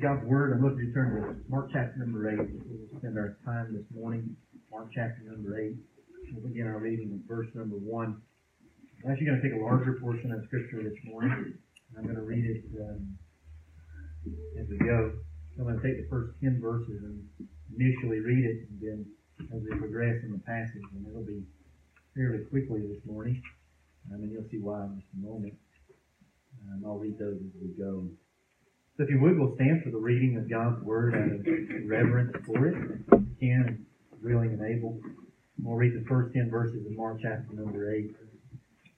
God's Word. I'm looking to turn to Mark chapter number 8. We'll spend our time this morning. Mark chapter number 8. We'll begin our reading with verse number 1. I'm actually going to take a larger portion of Scripture this morning. I'm going to read it um, as we go. I'm going to take the first 10 verses and initially read it, and then as we progress in the passage, and it'll be fairly quickly this morning. Um, and you'll see why in just a moment. Um, I'll read those as we go. If you would, we'll stand for the reading of God's Word out of reverence for it. If you willing and able. We'll read the first ten verses of Mark chapter number 8.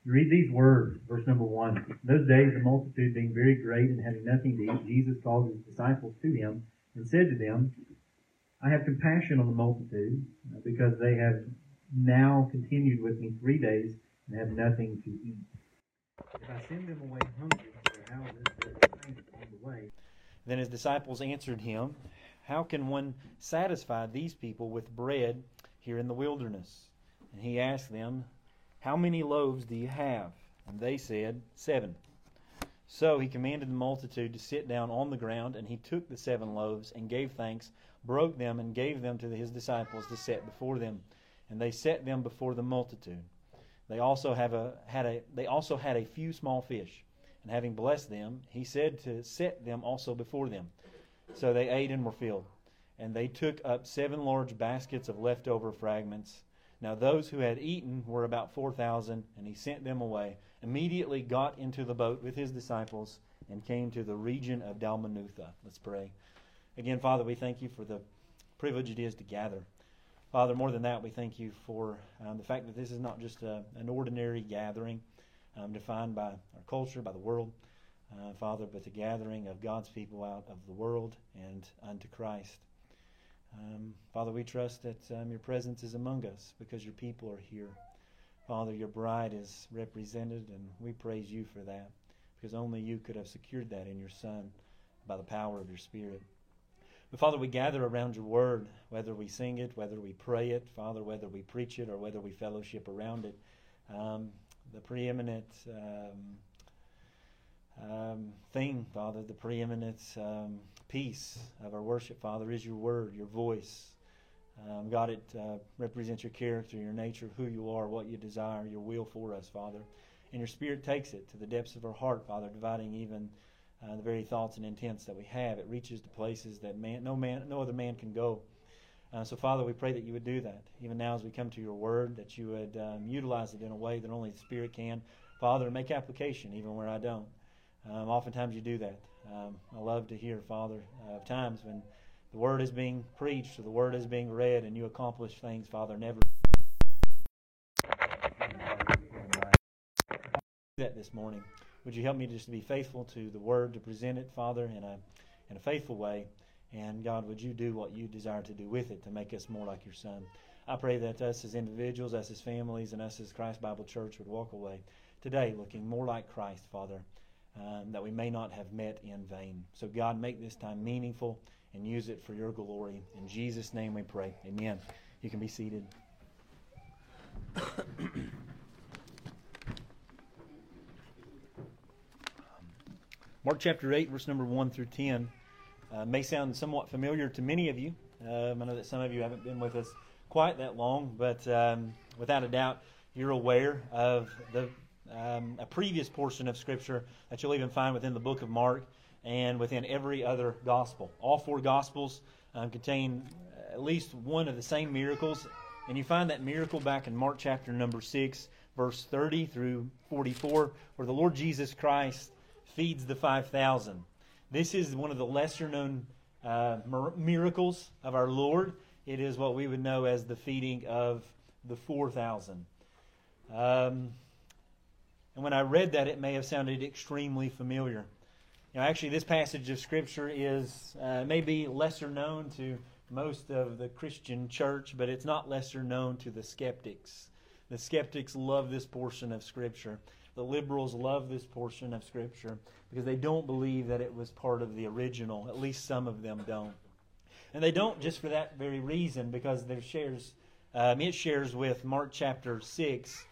You read these words, verse number 1. Those days the multitude being very great and having nothing to eat, Jesus called his disciples to him and said to them, I have compassion on the multitude because they have now continued with me three days and have nothing to eat. If I send them away hungry to their houses, way. Then his disciples answered him, How can one satisfy these people with bread here in the wilderness? And he asked them, How many loaves do you have? And they said, Seven. So he commanded the multitude to sit down on the ground, and he took the seven loaves and gave thanks, broke them, and gave them to his disciples to set before them. And they set them before the multitude. They also have a, had a they also had a few small fish, and having blessed them, he said to set them also before them. So they ate and were filled. And they took up seven large baskets of leftover fragments. Now those who had eaten were about four thousand, and he sent them away. Immediately got into the boat with his disciples and came to the region of Dalmanutha. Let's pray. Again, Father, we thank you for the privilege it is to gather. Father, more than that, we thank you for um, the fact that this is not just a, an ordinary gathering um, defined by our culture, by the world, uh, Father, but the gathering of God's people out of the world and unto Christ. Um, Father, we trust that um, your presence is among us because your people are here. Father, your bride is represented, and we praise you for that because only you could have secured that in your Son by the power of your Spirit. But Father, we gather around your word, whether we sing it, whether we pray it, Father, whether we preach it, or whether we fellowship around it. Um, the preeminent um, um, thing, Father, the preeminent um, piece of our worship, Father, is your word, your voice. Um, God, it uh, represents your character, your nature, who you are, what you desire, your will for us, Father. And your Spirit takes it to the depths of our heart, Father, dividing even uh, the very thoughts and intents that we have. It reaches to places that man, no man, no other man can go. Uh, so, Father, we pray that you would do that. Even now, as we come to your word, that you would um, utilize it in a way that only the Spirit can. Father, make application even where I don't. Um, oftentimes, you do that. Um, I love to hear, Father, uh, of times when the word is being preached or the word is being read and you accomplish things, Father, never that this morning. Would you help me just to be faithful to the word, to present it, Father, in a, in a faithful way? And God, would you do what you desire to do with it to make us more like your Son? I pray that us as individuals, us as families, and us as Christ Bible Church would walk away today looking more like Christ, Father, um, that we may not have met in vain. So, God, make this time meaningful and use it for your glory. In Jesus' name we pray. Amen. You can be seated. Mark chapter 8, verse number 1 through 10 uh, may sound somewhat familiar to many of you. Um, I know that some of you haven't been with us quite that long, but um, without a doubt, you're aware of the um, a previous portion of Scripture that you'll even find within the book of Mark and within every other gospel. All four gospels um, contain at least one of the same miracles, and you find that miracle back in Mark chapter number 6, verse 30 through 44, where the Lord Jesus Christ feeds the 5,000. This is one of the lesser known uh, miracles of our Lord. It is what we would know as the feeding of the 4,000. Um, and when I read that, it may have sounded extremely familiar. You know, actually, this passage of Scripture is uh, maybe lesser known to most of the Christian church, but it's not lesser known to the skeptics. The skeptics love this portion of Scripture. The liberals love this portion of Scripture because they don't believe that it was part of the original. At least some of them don't. And they don't just for that very reason, because shares, um, it shares with Mark chapter 6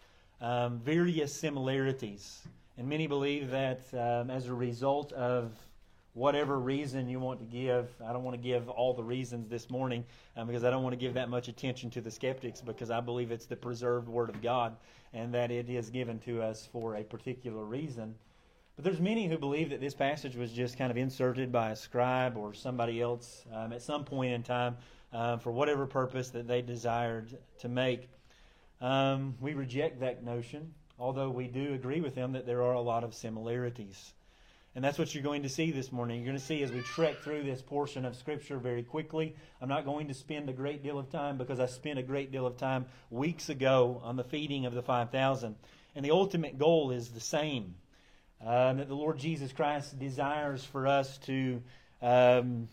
um, various similarities. And many believe that um, as a result of whatever reason you want to give. I don't want to give all the reasons this morning um, because I don't want to give that much attention to the skeptics because I believe it's the preserved Word of God and that it is given to us for a particular reason. But there's many who believe that this passage was just kind of inserted by a scribe or somebody else um, at some point in time uh, for whatever purpose that they desired to make. Um, we reject that notion, although we do agree with them that there are a lot of similarities. And that's what you're going to see this morning. You're going to see as we trek through this portion of Scripture very quickly. I'm not going to spend a great deal of time because I spent a great deal of time weeks ago on the feeding of the 5,000. And the ultimate goal is the same uh, that the Lord Jesus Christ desires for us to, um,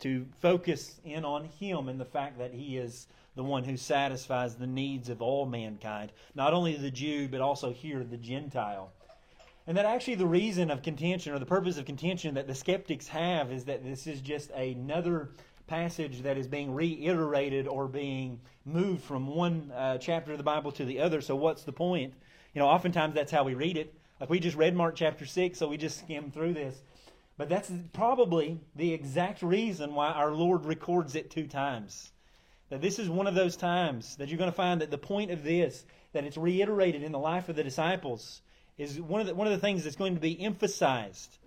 to focus in on Him and the fact that He is the one who satisfies the needs of all mankind, not only the Jew, but also here the Gentile. And that actually the reason of contention or the purpose of contention that the skeptics have is that this is just another passage that is being reiterated or being moved from one uh, chapter of the Bible to the other. So what's the point? You know, oftentimes that's how we read it. Like we just read Mark chapter 6, so we just skimmed through this. But that's probably the exact reason why our Lord records it two times. That this is one of those times that you're going to find that the point of this, that it's reiterated in the life of the disciples, is one of the, one of the things that's going to be emphasized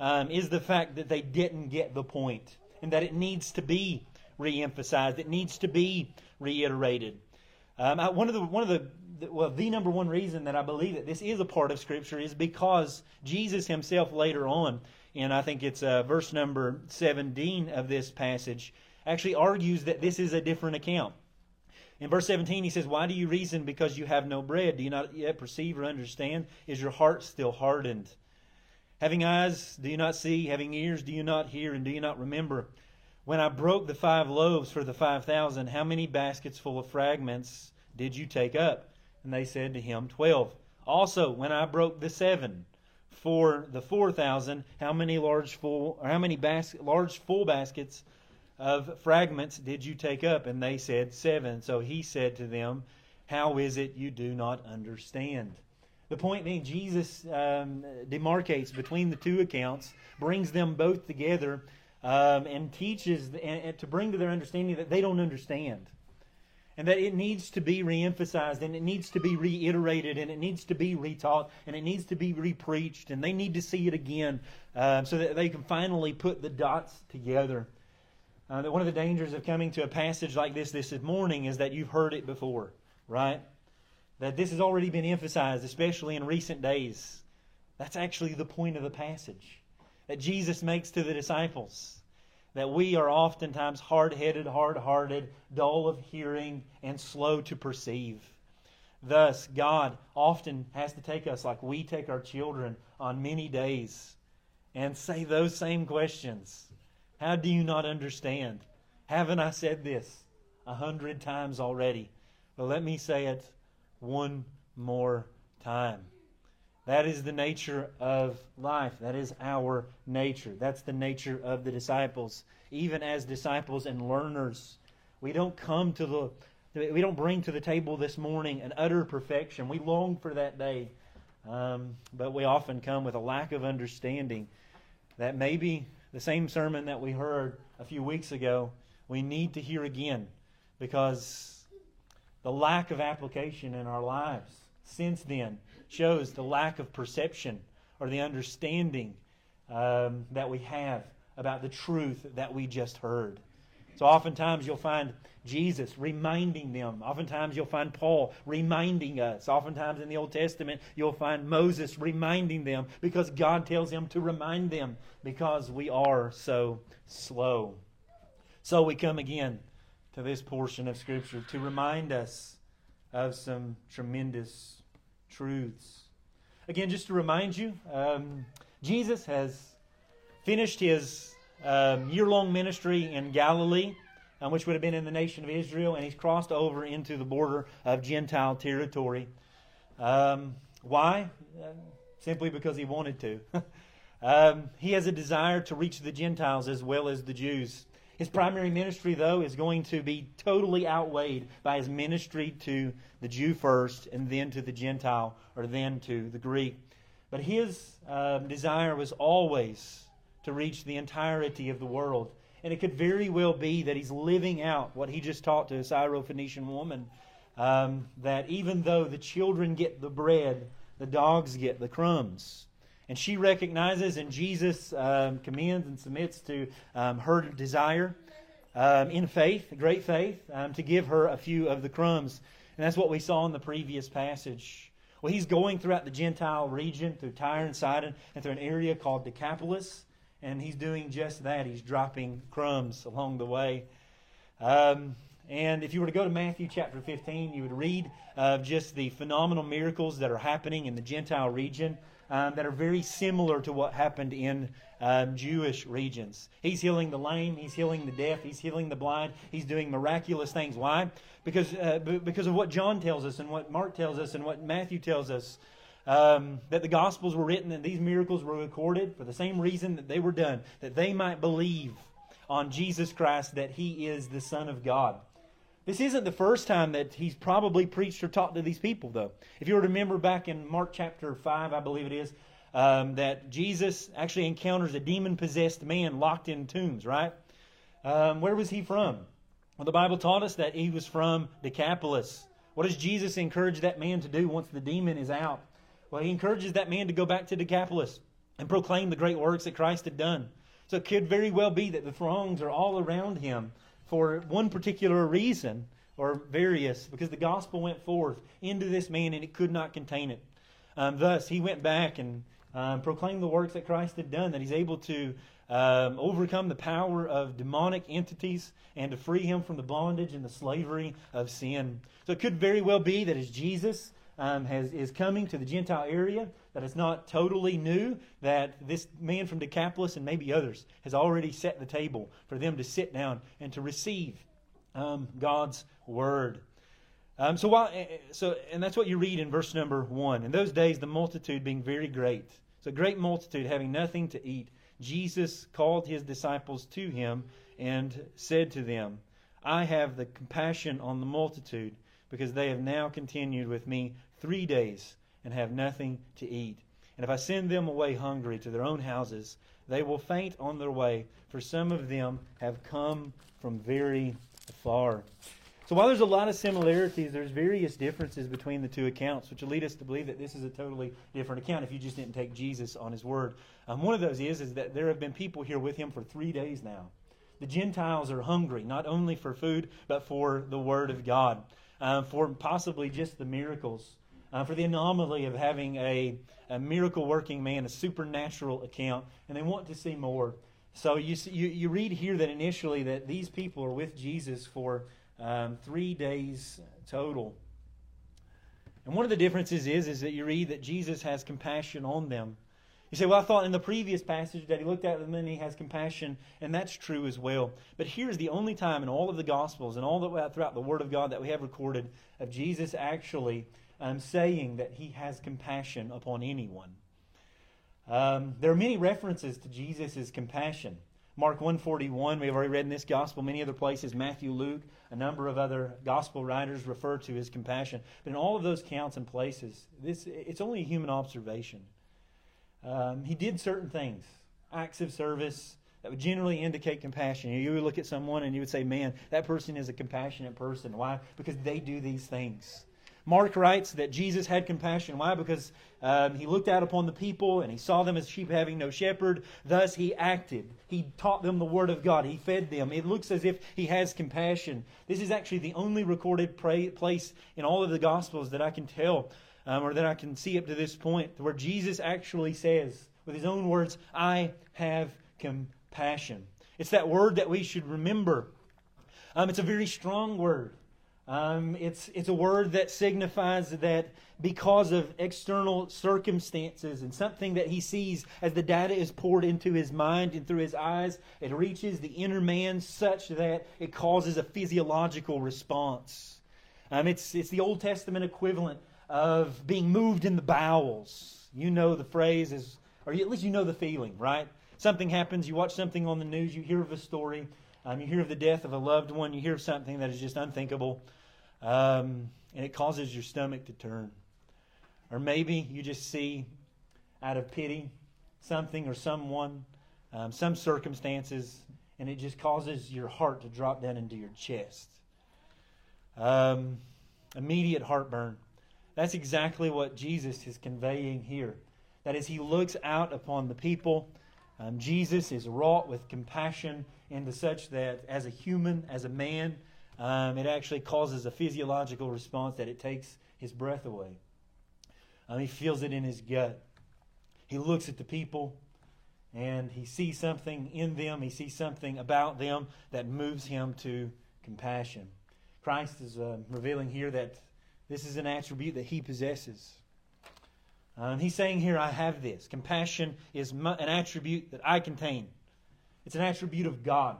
um, is the fact that they didn't get the point and that it needs to be reemphasized. It needs to be reiterated. Um, I, one of the one of the, well the number one reason that I believe that this is a part of Scripture is because Jesus Himself later on, and I think it's uh, verse number seventeen of this passage, actually argues that this is a different account. In verse 17, he says, Why do you reason because you have no bread? Do you not yet perceive or understand? Is your heart still hardened? Having eyes, do you not see? Having ears, do you not hear? And do you not remember? When I broke the five loaves for the five thousand, how many baskets full of fragments did you take up? And they said to him, Twelve. Also, when I broke the seven for the four thousand, how many large full, or how many bas- large full baskets of fragments did you take up? And they said, Seven. So he said to them, How is it you do not understand? The point being, Jesus um, demarcates between the two accounts, brings them both together, um, and teaches and, and to bring to their understanding that they don't understand. And that it needs to be reemphasized, and it needs to be reiterated, and it needs to be retaught, and it needs to be repreached, and they need to see it again uh, so that they can finally put the dots together. Uh, that one of the dangers of coming to a passage like this this morning is that you've heard it before, right? That this has already been emphasized, especially in recent days. That's actually the point of the passage that Jesus makes to the disciples. That we are oftentimes hard headed, hard hearted, dull of hearing, and slow to perceive. Thus, God often has to take us like we take our children on many days and say those same questions how do you not understand? Haven't I said this a hundred times already? But let me say it one more time. That is the nature of life. That is our nature. That's the nature of the disciples. Even as disciples and learners, we don't come to the, we don't bring to the table this morning an utter perfection. We long for that day. Um, but we often come with a lack of understanding that maybe the same sermon that we heard a few weeks ago, we need to hear again because the lack of application in our lives since then shows the lack of perception or the understanding um, that we have about the truth that we just heard. So oftentimes you'll find Jesus reminding them. Oftentimes you'll find Paul reminding us. Oftentimes in the Old Testament you'll find Moses reminding them because God tells him to remind them because we are so slow. So we come again to this portion of Scripture to remind us of some tremendous truths. Again, just to remind you, um, Jesus has finished his um, year long ministry in Galilee, um, which would have been in the nation of Israel, and he's crossed over into the border of Gentile territory. Um, why? Uh, simply because he wanted to. Um, he has a desire to reach the Gentiles as well as the Jews. His primary ministry, though, is going to be totally outweighed by his ministry to the Jew first, and then to the Gentile, or then to the Greek. But his uh, desire was always to reach the entirety of the world. And it could very well be that he's living out what he just taught to a Syrophoenician woman. Um, that even though the children get the bread, the dogs get the crumbs. And she recognizes, and Jesus um, commends and submits to um, her desire um, in faith, great faith, um, to give her a few of the crumbs. And that's what we saw in the previous passage. Well, he's going throughout the Gentile region, through Tyre and Sidon, and through an area called Decapolis, and he's doing just that. He's dropping crumbs along the way. Um, and if you were to go to Matthew chapter 15, you would read of just the phenomenal miracles that are happening in the Gentile region um, that are very similar to what happened in um, Jewish regions. He's healing the lame, he's healing the deaf, he's healing the blind, he's doing miraculous things. Why? Because, uh, b- because of what John tells us and what Mark tells us and what Matthew tells us. Um, that the Gospels were written and these miracles were recorded for the same reason that they were done, that they might believe on Jesus Christ that He is the Son of God. This isn't the first time that he's probably preached or taught to these people, though. If you were to remember back in Mark chapter 5, I believe it is, um, that Jesus actually encounters a demon possessed man locked in tombs, right? Um, where was he from? Well, the Bible taught us that he was from Decapolis. What does Jesus encourage that man to do once the demon is out? Well, he encourages that man to go back to Decapolis and proclaim the great works that Christ had done. So it could very well be that the throngs are all around him for one particular reason or various, because the gospel went forth into this man and it could not contain it. Um, thus, he went back and um, proclaimed the works that Christ had done, that he's able to um, overcome the power of demonic entities and to free him from the bondage and the slavery of sin. So it could very well be that as Jesus um, has, is coming to the Gentile area, that it's not totally new, that this man from Decapolis and maybe others has already set the table for them to sit down and to receive um, God's word. Um, so while, eh, eh, so, and that's what you read in verse number one. In those days, the multitude being very great, so great multitude having nothing to eat, Jesus called his disciples to him and said to them, I have the compassion on the multitude because they have now continued with me three days and have nothing to eat. And if I send them away hungry to their own houses, they will faint on their way, for some of them have come from very far. So while there's a lot of similarities, there's various differences between the two accounts, which will lead us to believe that this is a totally different account if you just didn't take Jesus on his word. Um, one of those is, is that there have been people here with him for three days now. The Gentiles are hungry, not only for food, but for the word of God, uh, for possibly just the miracles uh, for the anomaly of having a, a miracle working man, a supernatural account, and they want to see more. So you, you, you read here that initially that these people are with Jesus for um, three days total. And one of the differences is, is that you read that Jesus has compassion on them. You say, well, I thought in the previous passage that he looked at them and he has compassion, and that's true as well. But here's the only time in all of the Gospels and all the, throughout the Word of God that we have recorded of Jesus actually um, saying that he has compassion upon anyone. Um, there are many references to Jesus' compassion. Mark 141, we have already read in this gospel, many other places, Matthew, Luke, a number of other gospel writers refer to his compassion. But in all of those counts and places, this it's only a human observation. Um, he did certain things, acts of service that would generally indicate compassion. You would look at someone and you would say, man, that person is a compassionate person. Why? Because they do these things. Mark writes that Jesus had compassion. Why? Because um, he looked out upon the people and he saw them as sheep having no shepherd. Thus he acted. He taught them the word of God. He fed them. It looks as if he has compassion. This is actually the only recorded pra- place in all of the Gospels that I can tell um, or that I can see up to this point where Jesus actually says, with his own words, I have compassion. It's that word that we should remember. Um, it's a very strong word. Um, it's, it's a word that signifies that because of external circumstances and something that he sees as the data is poured into his mind and through his eyes, it reaches the inner man such that it causes a physiological response. Um, it's, it's the Old Testament equivalent of being moved in the bowels. You know the phrase is, or at least you know the feeling, right? Something happens, you watch something on the news, you hear of a story, um, you hear of the death of a loved one, you hear of something that is just unthinkable, um, and it causes your stomach to turn. Or maybe you just see, out of pity, something or someone um, some circumstances, and it just causes your heart to drop down into your chest. Um, immediate heartburn. That's exactly what Jesus is conveying here. That as he looks out upon the people, um, Jesus is wrought with compassion into such that as a human, as a man, um, it actually causes a physiological response that it takes his breath away. Um, he feels it in his gut. He looks at the people and he sees something in them, he sees something about them that moves him to compassion. Christ is uh, revealing here that this is an attribute that he possesses. Um, he's saying here, I have this. Compassion is an attribute that I contain. It's an attribute of God.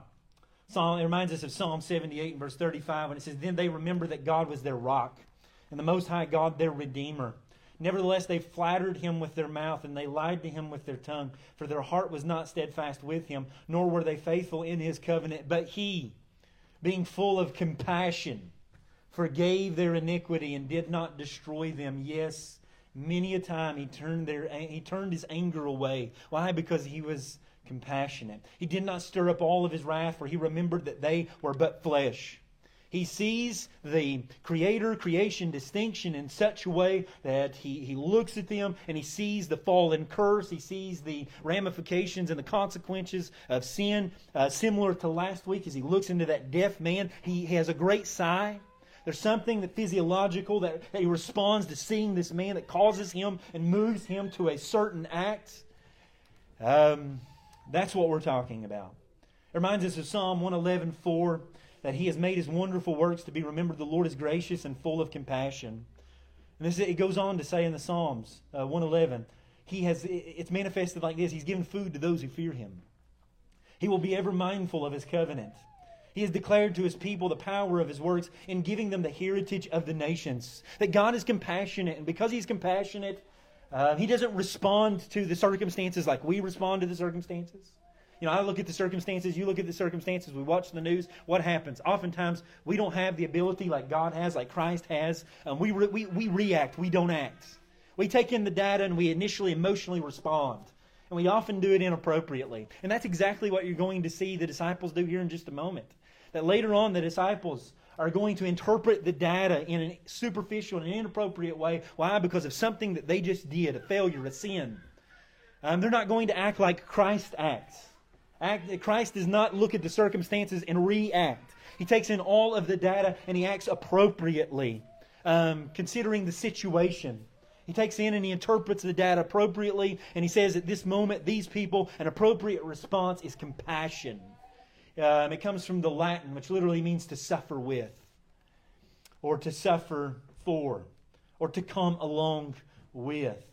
Psalm, it reminds us of Psalm 78 and verse 35 when it says, Then they remember that God was their rock, and the Most High God their Redeemer. Nevertheless, they flattered him with their mouth, and they lied to him with their tongue, for their heart was not steadfast with him, nor were they faithful in his covenant. But he, being full of compassion, forgave their iniquity and did not destroy them. Yes, many a time he turned their he turned his anger away. Why? Because he was compassionate. He did not stir up all of his wrath, for he remembered that they were but flesh. He sees the creator creation distinction in such a way that he, he looks at them and he sees the fallen curse. He sees the ramifications and the consequences of sin. Uh, similar to last week, as he looks into that deaf man, he, he has a great sigh. There's something that physiological that, that he responds to seeing this man that causes him and moves him to a certain act. Um, that's what we're talking about. It reminds us of Psalm 111 4 that he has made his wonderful works to be remembered. The Lord is gracious and full of compassion. And this, it goes on to say in the Psalms uh, 111, he has, it's manifested like this He's given food to those who fear him. He will be ever mindful of his covenant. He has declared to his people the power of his works in giving them the heritage of the nations. That God is compassionate, and because he's compassionate, uh, he doesn't respond to the circumstances like we respond to the circumstances. You know, I look at the circumstances, you look at the circumstances, we watch the news. What happens? Oftentimes, we don't have the ability like God has, like Christ has. We, re- we, we react, we don't act. We take in the data and we initially emotionally respond. And we often do it inappropriately. And that's exactly what you're going to see the disciples do here in just a moment. That later on, the disciples are going to interpret the data in a superficial and inappropriate way. Why? Because of something that they just did, a failure, a sin. Um, they're not going to act like Christ acts. Act, Christ does not look at the circumstances and react. He takes in all of the data and he acts appropriately, um, considering the situation. He takes in and he interprets the data appropriately, and he says at this moment, these people, an appropriate response is compassion. Um, it comes from the Latin, which literally means to suffer with, or to suffer for, or to come along with.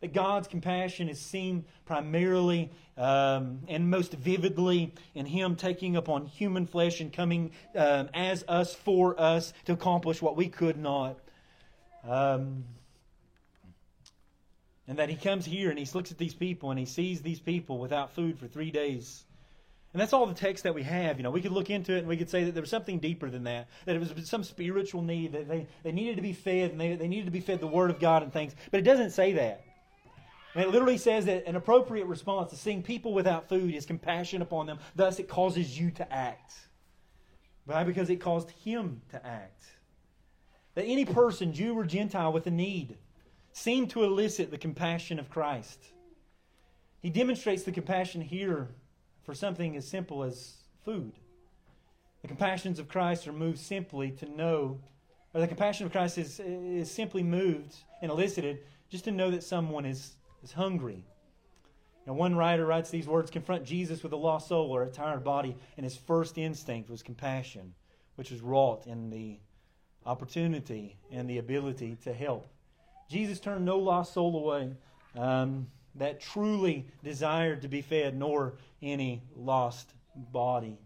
That God's compassion is seen primarily um, and most vividly in Him taking upon human flesh and coming um, as us for us to accomplish what we could not. Um, and that He comes here and He looks at these people and He sees these people without food for three days. And that's all the text that we have. You know, we could look into it and we could say that there was something deeper than that. That it was some spiritual need, that they, they needed to be fed and they, they needed to be fed the Word of God and things. But it doesn't say that. And it literally says that an appropriate response to seeing people without food is compassion upon them. Thus, it causes you to act. Why? Because it caused him to act. That any person, Jew or Gentile, with a need seemed to elicit the compassion of Christ. He demonstrates the compassion here for something as simple as food. The compassions of Christ are moved simply to know, or the compassion of Christ is, is simply moved and elicited just to know that someone is, is hungry. Now, one writer writes these words confront Jesus with a lost soul or a tired body, and his first instinct was compassion, which was wrought in the opportunity and the ability to help. Jesus turned no lost soul away. Um, that truly desired to be fed, nor any lost body.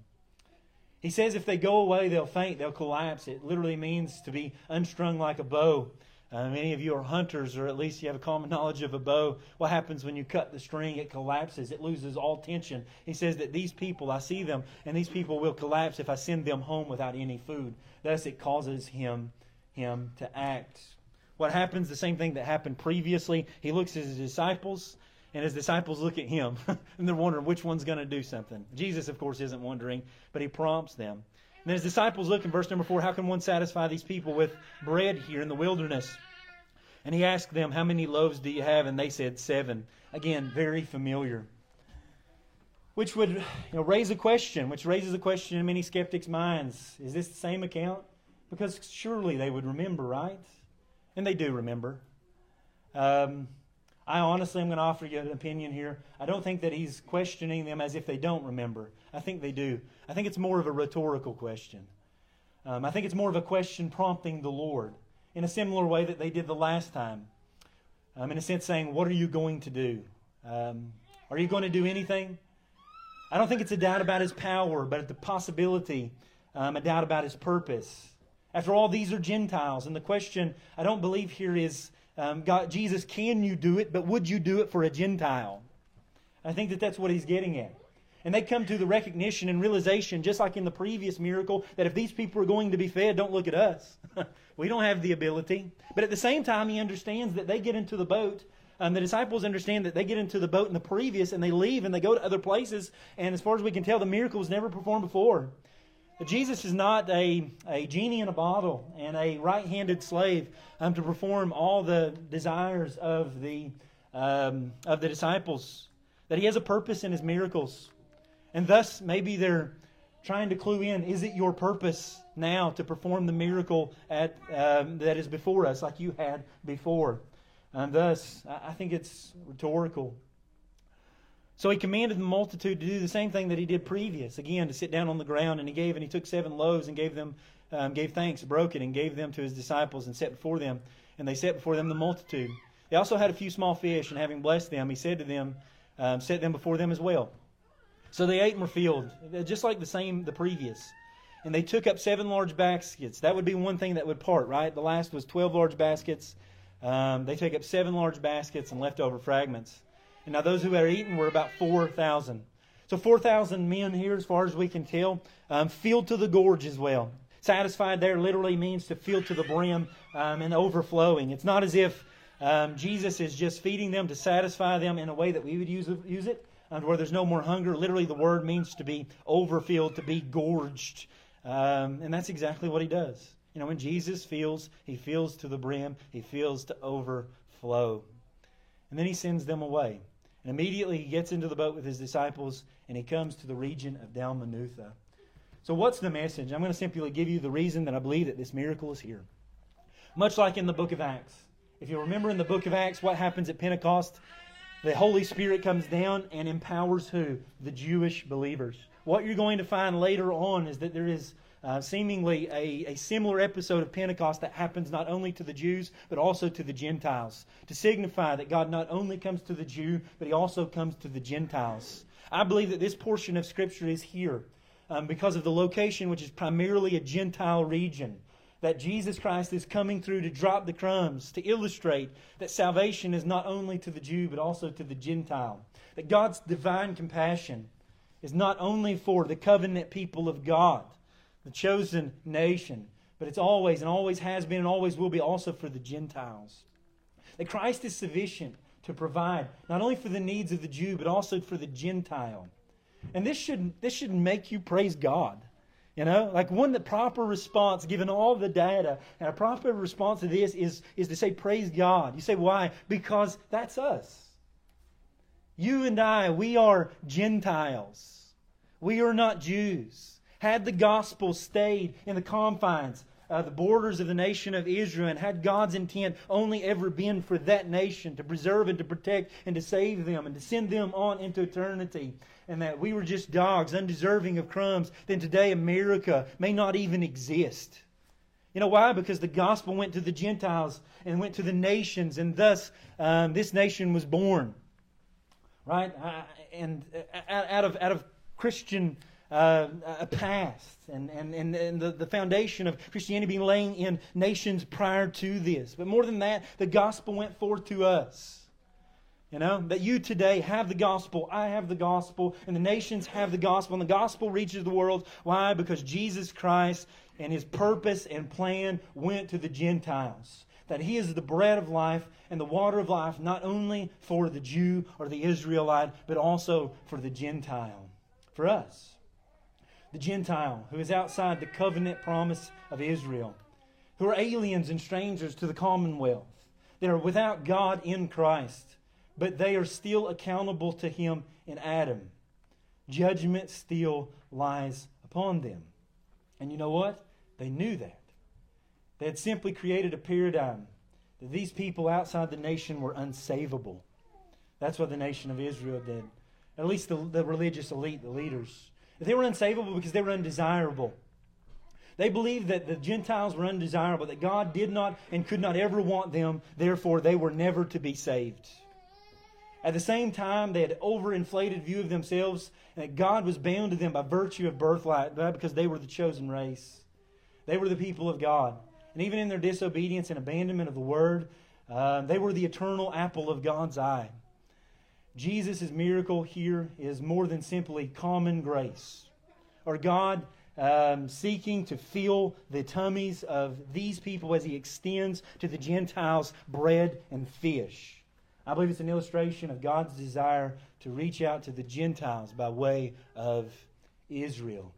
He says if they go away, they'll faint, they'll collapse. It literally means to be unstrung like a bow. Uh, many of you are hunters, or at least you have a common knowledge of a bow. What happens when you cut the string? It collapses, it loses all tension. He says that these people, I see them, and these people will collapse if I send them home without any food. Thus, it causes him, him to act. What happens? The same thing that happened previously. He looks at his disciples and his disciples look at him and they're wondering which one's going to do something. Jesus, of course, isn't wondering, but he prompts them. And then his disciples look in verse number four how can one satisfy these people with bread here in the wilderness? And he asked them, How many loaves do you have? And they said, Seven. Again, very familiar. Which would you know, raise a question, which raises a question in many skeptics' minds. Is this the same account? Because surely they would remember, right? And they do remember. Um, I honestly am going to offer you an opinion here. I don't think that he's questioning them as if they don't remember. I think they do. I think it's more of a rhetorical question. Um, I think it's more of a question prompting the Lord in a similar way that they did the last time. Um, in a sense, saying, What are you going to do? Um, are you going to do anything? I don't think it's a doubt about his power, but the possibility, um, a doubt about his purpose. After all, these are Gentiles, and the question I don't believe here is, um, God, Jesus, can you do it? But would you do it for a Gentile? I think that that's what he's getting at. And they come to the recognition and realization, just like in the previous miracle, that if these people are going to be fed, don't look at us. we don't have the ability. But at the same time, he understands that they get into the boat. Um, the disciples understand that they get into the boat in the previous and they leave and they go to other places. And as far as we can tell, the miracle was never performed before. Jesus is not a, a genie in a bottle and a right handed slave um, to perform all the desires of the, um, of the disciples. That he has a purpose in his miracles. And thus, maybe they're trying to clue in is it your purpose now to perform the miracle at, um, that is before us, like you had before? And thus, I think it's rhetorical. So he commanded the multitude to do the same thing that he did previous. Again, to sit down on the ground, and he gave, and he took seven loaves and gave them, um, gave thanks, broke it, and gave them to his disciples, and set before them. And they set before them the multitude. They also had a few small fish, and having blessed them, he said to them, um, set them before them as well. So they ate and were filled, just like the same the previous. And they took up seven large baskets. That would be one thing that would part, right? The last was 12 large baskets. Um, they took up seven large baskets and leftover fragments. And now those who had eaten were about 4,000. So 4,000 men here, as far as we can tell, um, filled to the gorge as well. Satisfied there literally means to fill to the brim um, and overflowing. It's not as if um, Jesus is just feeding them to satisfy them in a way that we would use, use it and where there's no more hunger. Literally, the word means to be overfilled, to be gorged. Um, and that's exactly what he does. You know, when Jesus feels, he feels to the brim, he feels to overflow. And then he sends them away. And immediately he gets into the boat with his disciples and he comes to the region of Dalmanutha. So, what's the message? I'm going to simply give you the reason that I believe that this miracle is here. Much like in the book of Acts. If you remember in the book of Acts, what happens at Pentecost? The Holy Spirit comes down and empowers who? The Jewish believers. What you're going to find later on is that there is uh, seemingly a, a similar episode of Pentecost that happens not only to the Jews, but also to the Gentiles, to signify that God not only comes to the Jew, but he also comes to the Gentiles. I believe that this portion of Scripture is here um, because of the location, which is primarily a Gentile region that Jesus Christ is coming through to drop the crumbs, to illustrate that salvation is not only to the Jew, but also to the Gentile. That God's divine compassion is not only for the covenant people of God, the chosen nation, but it's always and always has been and always will be also for the Gentiles. That Christ is sufficient to provide not only for the needs of the Jew, but also for the Gentile. And this should, this should make you praise God. You know, like one the proper response, given all the data, and a proper response to this is, is to say, Praise God. You say, Why? Because that's us. You and I, we are Gentiles. We are not Jews. Had the gospel stayed in the confines, uh, the borders of the nation of Israel, and had God's intent only ever been for that nation to preserve and to protect and to save them and to send them on into eternity, and that we were just dogs, undeserving of crumbs, then today America may not even exist. You know why? Because the gospel went to the Gentiles and went to the nations, and thus um, this nation was born. Right? Uh, and uh, out of, out of Christian uh, a past and, and, and, and the, the foundation of Christianity being laying in nations prior to this. But more than that, the gospel went forth to us. You know, that you today have the gospel, I have the gospel, and the nations have the gospel, and the gospel reaches the world. Why? Because Jesus Christ and his purpose and plan went to the Gentiles. that he is the bread of life and the water of life, not only for the Jew or the Israelite, but also for the Gentile, for us. The Gentile who is outside the covenant promise of Israel, who are aliens and strangers to the commonwealth. They are without God in Christ, but they are still accountable to him in Adam. Judgment still lies upon them. And you know what? They knew that. They had simply created a paradigm that these people outside the nation were unsavable. That's what the nation of Israel did. At least the, the religious elite, the leaders. They were unsavable because they were undesirable. They believed that the Gentiles were undesirable, that God did not and could not ever want them, therefore, they were never to be saved. At the same time, they had overinflated view of themselves, and that God was bound to them by virtue of birthright, because they were the chosen race. They were the people of God. And even in their disobedience and abandonment of the word, uh, they were the eternal apple of God's eye. Jesus' miracle here is more than simply common grace, or God um, seeking to fill the tummies of these people as He extends to the Gentiles bread and fish. I believe it's an illustration of God's desire to reach out to the Gentiles by way of Israel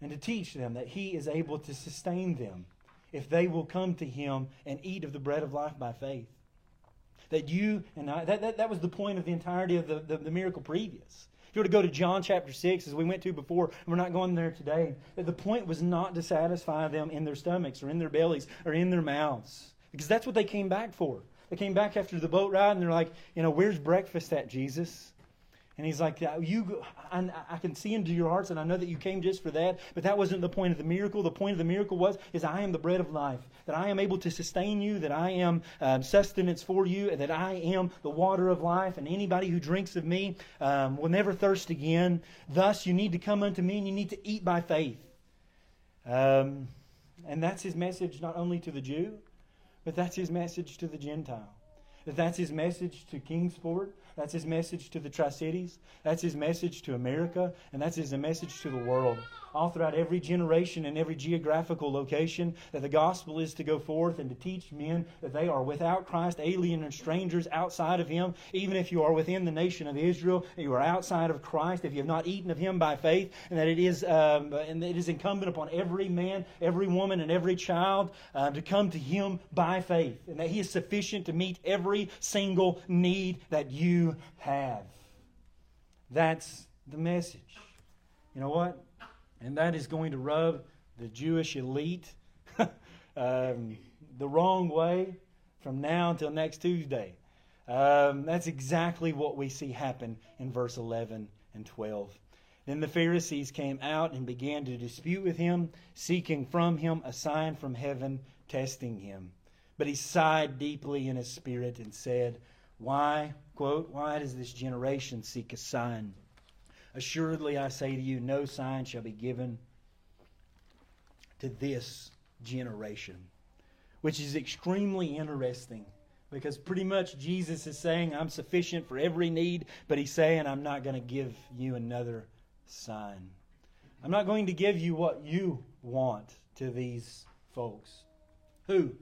and to teach them that He is able to sustain them if they will come to him and eat of the bread of life by faith. That you and I, that, that, that was the point of the entirety of the, the, the miracle previous. If you were to go to John chapter 6, as we went to before, we're not going there today, that the point was not to satisfy them in their stomachs or in their bellies or in their mouths. Because that's what they came back for. They came back after the boat ride and they're like, you know, where's breakfast at, Jesus? And he's like, you, I, I, can see into your hearts, and I know that you came just for that. But that wasn't the point of the miracle. The point of the miracle was, is I am the bread of life. That I am able to sustain you. That I am um, sustenance for you. And that I am the water of life. And anybody who drinks of me um, will never thirst again. Thus, you need to come unto me, and you need to eat by faith. Um, and that's his message not only to the Jew, but that's his message to the Gentile. That that's his message to Kingsport. That's his message to the Tri Cities. That's his message to America. And that's his message to the world. All throughout every generation and every geographical location, that the gospel is to go forth and to teach men that they are without Christ, alien and strangers outside of him. Even if you are within the nation of Israel, you are outside of Christ, if you have not eaten of him by faith, and that it is, um, and it is incumbent upon every man, every woman, and every child uh, to come to him by faith. And that he is sufficient to meet every single need that you have. That's the message. You know what? And that is going to rub the Jewish elite um, the wrong way from now until next Tuesday. Um, that's exactly what we see happen in verse 11 and 12. Then the Pharisees came out and began to dispute with him, seeking from him a sign from heaven, testing him. But he sighed deeply in his spirit and said, why, quote, why does this generation seek a sign? Assuredly, I say to you, no sign shall be given to this generation. Which is extremely interesting because pretty much Jesus is saying, I'm sufficient for every need, but he's saying, I'm not going to give you another sign. I'm not going to give you what you want to these folks. Who?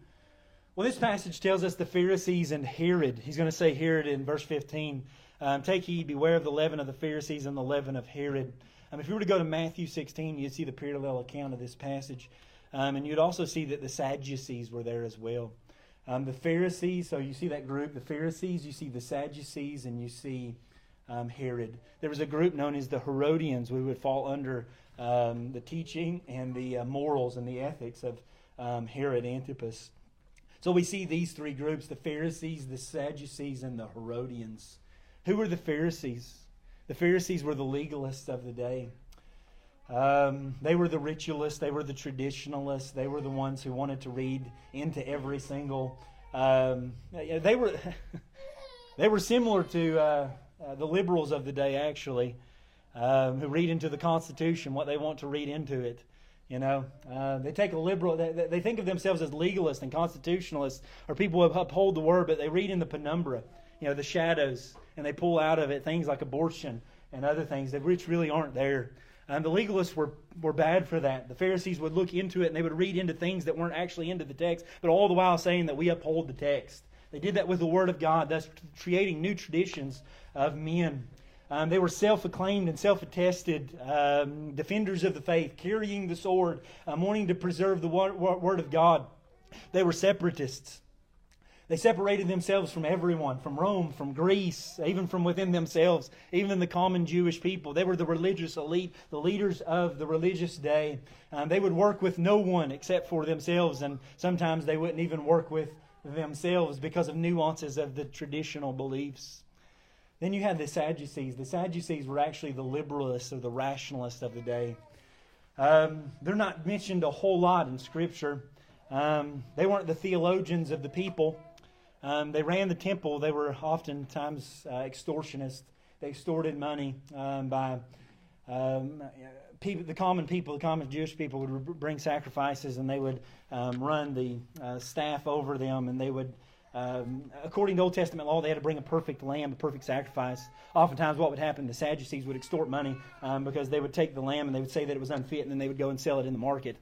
Well, this passage tells us the Pharisees and Herod. He's going to say Herod in verse 15. Um, Take heed, beware of the leaven of the Pharisees and the leaven of Herod. Um, if you were to go to Matthew 16, you'd see the parallel account of this passage. Um, and you'd also see that the Sadducees were there as well. Um, the Pharisees, so you see that group, the Pharisees, you see the Sadducees, and you see um, Herod. There was a group known as the Herodians, who would fall under um, the teaching and the uh, morals and the ethics of Herod Antipas. So we see these three groups the Pharisees, the Sadducees, and the Herodians. Who were the Pharisees? The Pharisees were the legalists of the day. Um, they were the ritualists, they were the traditionalists, they were the ones who wanted to read into every single. Um, they were they were similar to uh, uh, the liberals of the day, actually, um, who read into the Constitution what they want to read into it. You know, uh, they take a liberal, they, they think of themselves as legalists and constitutionalists, or people who uphold the word, but they read in the penumbra, you know, the shadows, and they pull out of it things like abortion and other things that which really aren't there. And the legalists were, were bad for that. The Pharisees would look into it and they would read into things that weren't actually into the text, but all the while saying that we uphold the text. They did that with the Word of God, thus creating new traditions of men. Um, they were self acclaimed and self attested um, defenders of the faith, carrying the sword, um, wanting to preserve the Word of God. They were separatists. They separated themselves from everyone, from Rome, from Greece, even from within themselves, even the common Jewish people. They were the religious elite, the leaders of the religious day. Um, they would work with no one except for themselves, and sometimes they wouldn't even work with themselves because of nuances of the traditional beliefs. Then you had the Sadducees. The Sadducees were actually the liberalists or the rationalists of the day. Um, they're not mentioned a whole lot in Scripture. Um, they weren't the theologians of the people. Um, they ran the temple. They were oftentimes uh, extortionists. They extorted money um, by um, people, the common people, the common Jewish people would bring sacrifices and they would um, run the uh, staff over them and they would. Um, according to Old Testament law, they had to bring a perfect lamb, a perfect sacrifice. Oftentimes, what would happen, the Sadducees would extort money um, because they would take the lamb and they would say that it was unfit, and then they would go and sell it in the market.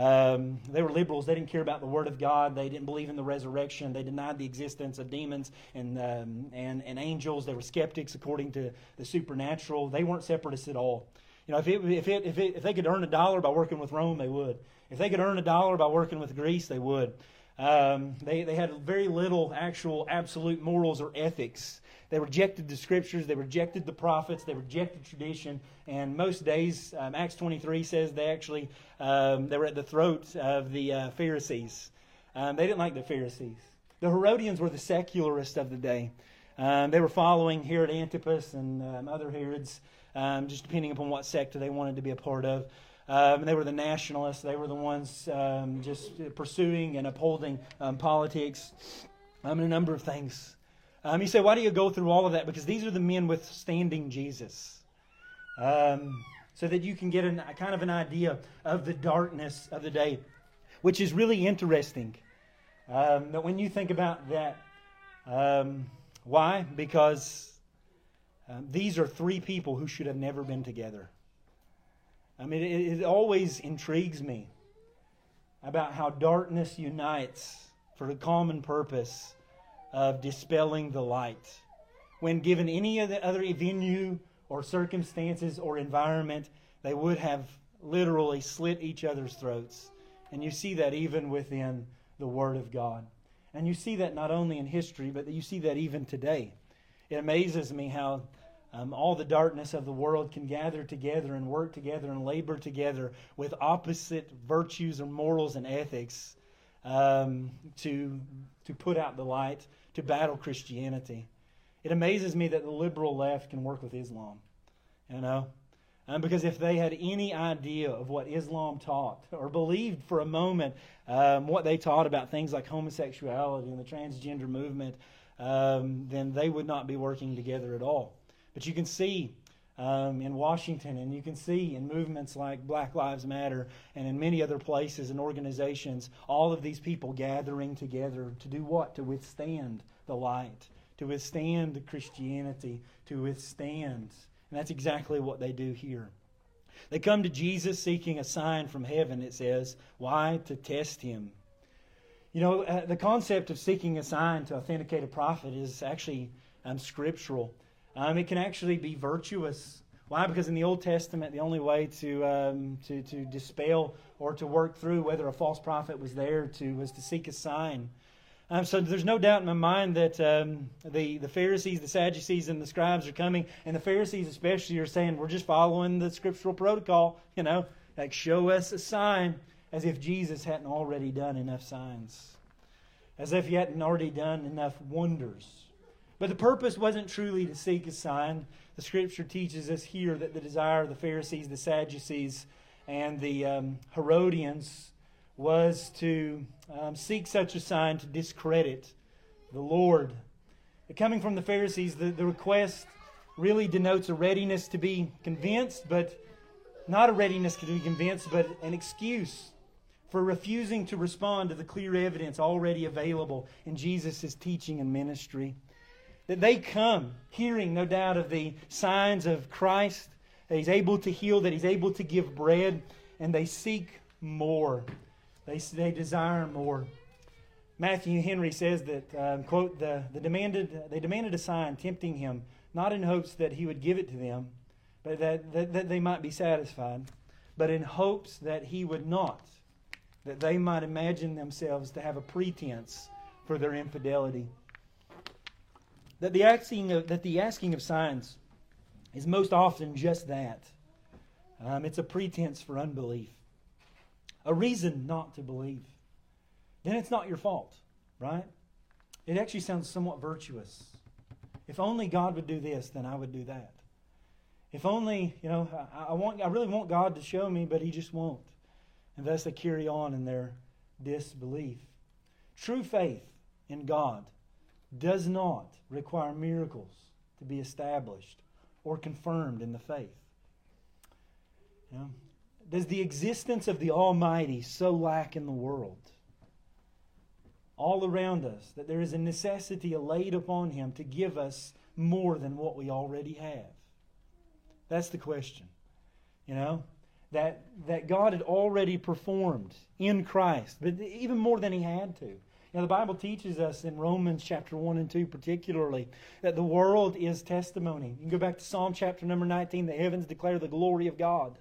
Um, they were liberals. They didn't care about the Word of God. They didn't believe in the resurrection. They denied the existence of demons and, um, and, and angels. They were skeptics according to the supernatural. They weren't separatists at all. You know, if, it, if, it, if, it, if they could earn a dollar by working with Rome, they would. If they could earn a dollar by working with Greece, they would. Um, they, they had very little actual absolute morals or ethics. They rejected the scriptures, they rejected the prophets, they rejected tradition, and most days, um, Acts 23 says they actually um, they were at the throat of the uh, Pharisees. Um, they didn't like the Pharisees. The Herodians were the secularists of the day. Um, they were following Herod Antipas and um, other Herods, um, just depending upon what sector they wanted to be a part of. Um, they were the nationalists. They were the ones um, just pursuing and upholding um, politics and a number of things. Um, you say, why do you go through all of that? Because these are the men withstanding Jesus. Um, so that you can get an, a kind of an idea of the darkness of the day, which is really interesting. that when you think about that, why? Because these are three people who should have never been together. I mean, it, it always intrigues me about how darkness unites for a common purpose of dispelling the light. When given any of the other venue or circumstances or environment, they would have literally slit each other's throats. And you see that even within the Word of God. And you see that not only in history, but you see that even today. It amazes me how um, all the darkness of the world can gather together and work together and labor together with opposite virtues and morals and ethics um, to, to put out the light, to battle Christianity. It amazes me that the liberal left can work with Islam. You know? Um, because if they had any idea of what Islam taught, or believed for a moment um, what they taught about things like homosexuality and the transgender movement, um, then they would not be working together at all. But you can see um, in Washington, and you can see in movements like Black Lives Matter and in many other places and organizations, all of these people gathering together to do what? To withstand the light, to withstand Christianity, to withstand. And that's exactly what they do here. They come to Jesus seeking a sign from heaven, it says. Why? To test him. You know, uh, the concept of seeking a sign to authenticate a prophet is actually um, scriptural. Um, it can actually be virtuous. Why? Because in the Old Testament, the only way to, um, to, to dispel or to work through whether a false prophet was there to was to seek a sign. Um, so there's no doubt in my mind that um, the, the Pharisees, the Sadducees, and the scribes are coming, and the Pharisees especially are saying, we're just following the scriptural protocol, you know, like show us a sign, as if Jesus hadn't already done enough signs, as if he hadn't already done enough wonders. But the purpose wasn't truly to seek a sign. The scripture teaches us here that the desire of the Pharisees, the Sadducees, and the um, Herodians was to um, seek such a sign to discredit the Lord. But coming from the Pharisees, the, the request really denotes a readiness to be convinced, but not a readiness to be convinced, but an excuse for refusing to respond to the clear evidence already available in Jesus' teaching and ministry that they come hearing, no doubt, of the signs of Christ, that He's able to heal, that He's able to give bread, and they seek more. They, they desire more. Matthew Henry says that, um, quote, the, the demanded, they demanded a sign, tempting him, not in hopes that he would give it to them, but that, that, that they might be satisfied, but in hopes that he would not, that they might imagine themselves to have a pretense for their infidelity. That the asking of, that the asking of signs is most often just that. Um, it's a pretense for unbelief, a reason not to believe then it's not your fault, right? It actually sounds somewhat virtuous. If only God would do this, then I would do that. If only, you know, I, I, want, I really want God to show me, but He just won't. And thus they carry on in their disbelief. True faith in God does not require miracles to be established or confirmed in the faith. You know, does the existence of the Almighty so lack in the world? all around us, that there is a necessity laid upon Him to give us more than what we already have? That's the question. You know, that, that God had already performed in Christ, but even more than He had to. Know, the Bible teaches us in Romans chapter 1 and 2 particularly that the world is testimony. You can go back to Psalm chapter number 19, the heavens declare the glory of God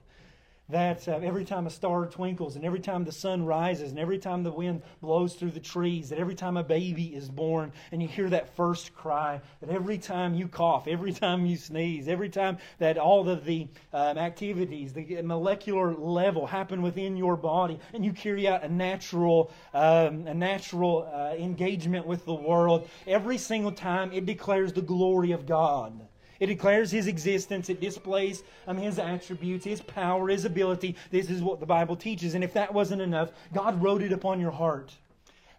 that uh, every time a star twinkles and every time the sun rises and every time the wind blows through the trees, that every time a baby is born and you hear that first cry, that every time you cough, every time you sneeze, every time that all of the um, activities, the molecular level happen within your body and you carry out a natural, um, a natural uh, engagement with the world, every single time it declares the glory of God. It declares his existence. It displays um, his attributes, his power, his ability. This is what the Bible teaches. And if that wasn't enough, God wrote it upon your heart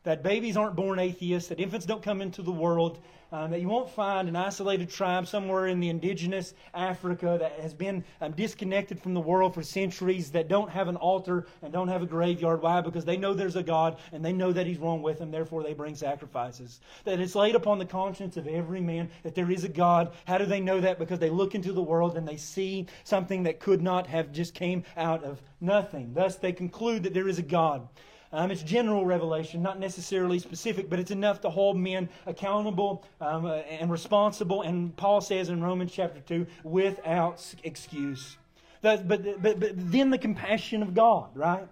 that babies aren't born atheists, that infants don't come into the world, um, that you won't find an isolated tribe somewhere in the indigenous Africa that has been um, disconnected from the world for centuries, that don't have an altar and don't have a graveyard. Why? Because they know there's a God and they know that He's wrong with them, therefore they bring sacrifices. That it's laid upon the conscience of every man that there is a God. How do they know that? Because they look into the world and they see something that could not have just came out of nothing. Thus they conclude that there is a God. Um, it's general revelation, not necessarily specific, but it's enough to hold men accountable um, uh, and responsible. And Paul says in Romans chapter 2, without excuse. That, but, but, but then the compassion of God, right?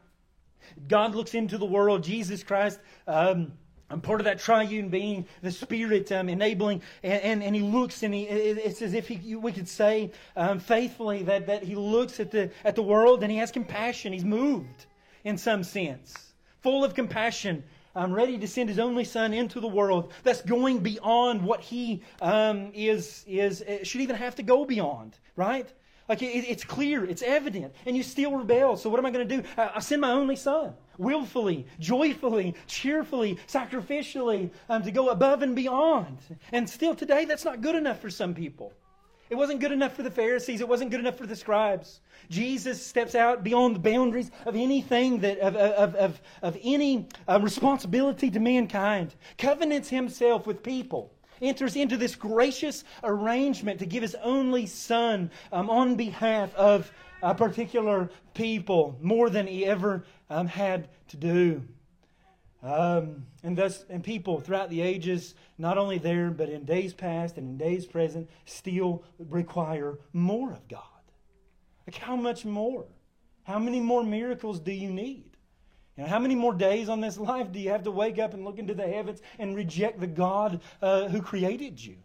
God looks into the world, Jesus Christ. Um, I'm part of that triune being, the Spirit um, enabling, and, and, and, He looks and he, it's as if he, we could say um, faithfully that, that He looks at the, at the world and He has compassion. He's moved in some sense full of compassion, um, ready to send his only son into the world that's going beyond what he um, is, is uh, should even have to go beyond, right? Like it, it's clear, it's evident, and you still rebel. So what am I going to do? I, I, send my only son, willfully, joyfully, cheerfully, sacrificially, um, to go above and beyond. And still today, that's not good enough for some people. It wasn't good enough for the Pharisees. It wasn't good enough for the scribes. Jesus steps out beyond the boundaries of anything that of, of, of, of any uh, responsibility to mankind, covenants himself with people, enters into this gracious arrangement to give his only son um, on behalf of a particular people more than he ever um, had to do. Um, and thus, and people throughout the ages, not only there, but in days past and in days present, still require more of God. Like, how much more? How many more miracles do you need? You know, how many more days on this life do you have to wake up and look into the heavens and reject the God uh, who created you?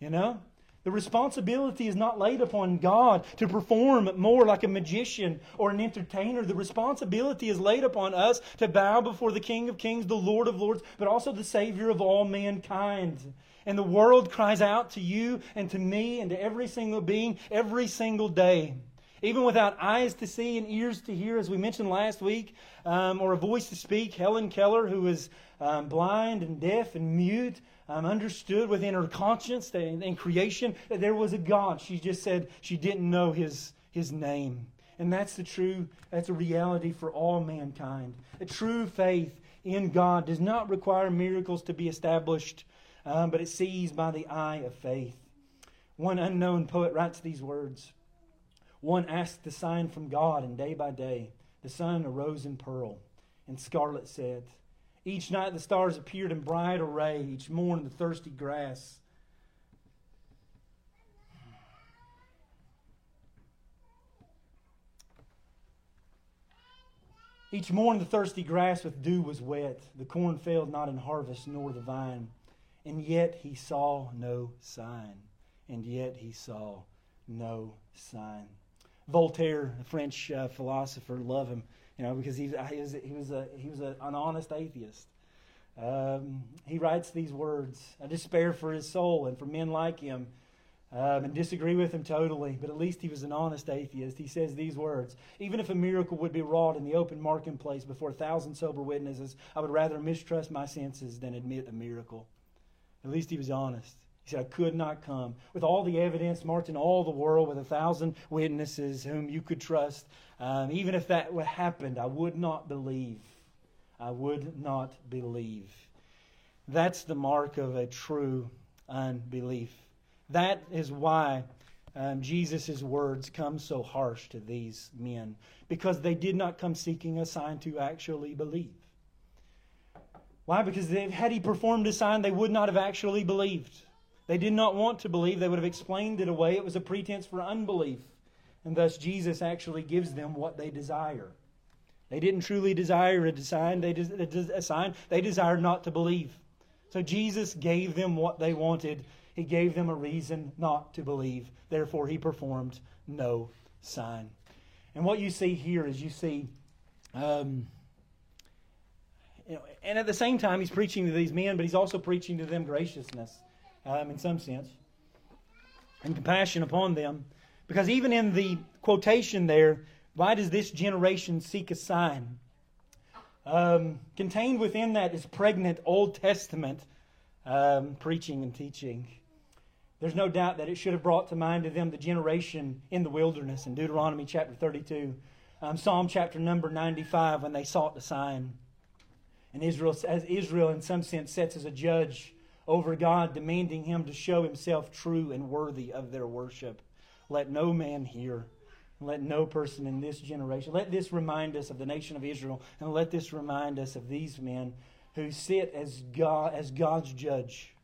You know? The responsibility is not laid upon God to perform more like a magician or an entertainer. The responsibility is laid upon us to bow before the King of Kings, the Lord of Lords, but also the Savior of all mankind. And the world cries out to you and to me and to every single being every single day. Even without eyes to see and ears to hear, as we mentioned last week, um, or a voice to speak, Helen Keller, who was um, blind and deaf and mute, um, understood within her conscience and, in creation that there was a God. She just said she didn't know his, his name. And that's the true, that's a reality for all mankind. A true faith in God does not require miracles to be established, um, but it sees by the eye of faith. One unknown poet writes these words One asked the sign from God, and day by day the sun arose in pearl and scarlet said. Each night the stars appeared in bright array, each morn the thirsty grass. Each morn the thirsty grass with dew was wet, the corn failed not in harvest, nor the vine. And yet he saw no sign, and yet he saw no sign. Voltaire, a French uh, philosopher, love him, you know, because he, he was, he was, a, he was a, an honest atheist. Um, he writes these words I despair for his soul and for men like him um, and disagree with him totally, but at least he was an honest atheist. He says these words Even if a miracle would be wrought in the open marketplace before a thousand sober witnesses, I would rather mistrust my senses than admit a miracle. At least he was honest. He said, I could not come. With all the evidence marked in all the world, with a thousand witnesses whom you could trust, um, even if that would happened, I would not believe. I would not believe. That's the mark of a true unbelief. That is why um, Jesus' words come so harsh to these men, because they did not come seeking a sign to actually believe. Why? Because they, had he performed a sign, they would not have actually believed. They did not want to believe. They would have explained it away. It was a pretense for unbelief. And thus, Jesus actually gives them what they desire. They didn't truly desire a sign. They, a sign. they desired not to believe. So Jesus gave them what they wanted. He gave them a reason not to believe. Therefore, he performed no sign. And what you see here is you see, um, you know, and at the same time, he's preaching to these men, but he's also preaching to them graciousness um, in some sense, and compassion upon them. Because even in the quotation there, why does this generation seek a sign? Um, contained within that is pregnant Old Testament um, preaching and teaching. There's no doubt that it should have brought to mind to them the generation in the wilderness in Deuteronomy chapter 32, um, Psalm chapter number 95, when they sought the sign. And Israel, as Israel, in some sense, sets as a judge over God, demanding him to show himself true and worthy of their worship. Let no man hear. Let no person in this generation, let this remind us of the nation of Israel, and let this remind us of these men who sit as, God, as God's judge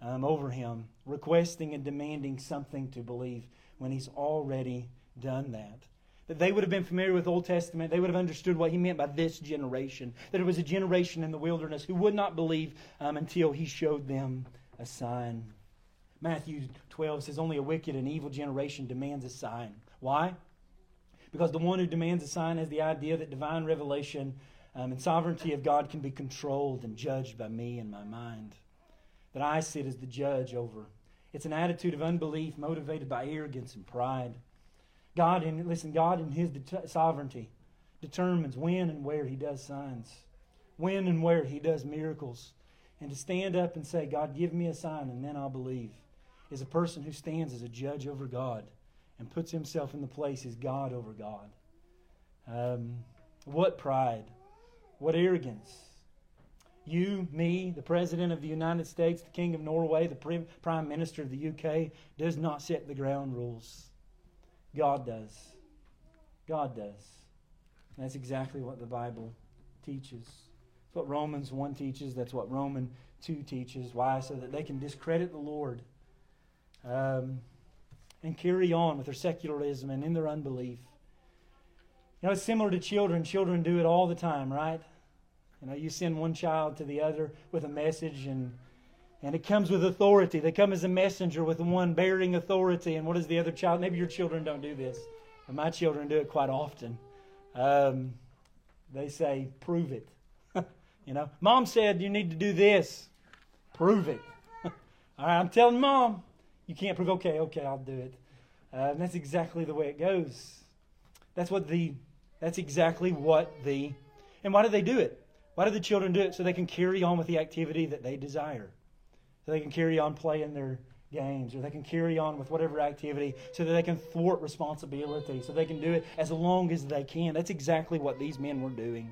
um, over him, requesting and demanding something to believe when he's already done that that they would have been familiar with Old Testament. They would have understood what he meant by this generation. That it was a generation in the wilderness who would not believe um, until he showed them a sign. Matthew 12 says, Only a wicked and evil generation demands a sign. Why? Because the one who demands a sign has the idea that divine revelation um, and sovereignty of God can be controlled and judged by me and my mind. That I sit as the judge over. It's an attitude of unbelief motivated by arrogance and pride. God, in, listen, God in His sovereignty determines when and where He does signs, when and where He does miracles. And to stand up and say, God, give me a sign and then I'll believe, is a person who stands as a judge over God and puts himself in the place as God over God. Um, what pride, what arrogance. You, me, the President of the United States, the King of Norway, the Prime Minister of the UK, does not set the ground rules. God does. God does. And that's exactly what the Bible teaches. That's what Romans 1 teaches. That's what Roman 2 teaches. Why? So that they can discredit the Lord um, and carry on with their secularism and in their unbelief. You know, it's similar to children. Children do it all the time, right? You know, you send one child to the other with a message and and it comes with authority. They come as a messenger with one bearing authority. And what is the other child? Maybe your children don't do this, but my children do it quite often. Um, they say, prove it. you know, mom said you need to do this. Prove it. All right, I'm telling mom, you can't prove. Okay, okay, I'll do it. Uh, that's exactly the way it goes. That's what the. That's exactly what the. And why do they do it? Why do the children do it? So they can carry on with the activity that they desire so they can carry on playing their games or they can carry on with whatever activity so that they can thwart responsibility so they can do it as long as they can that's exactly what these men were doing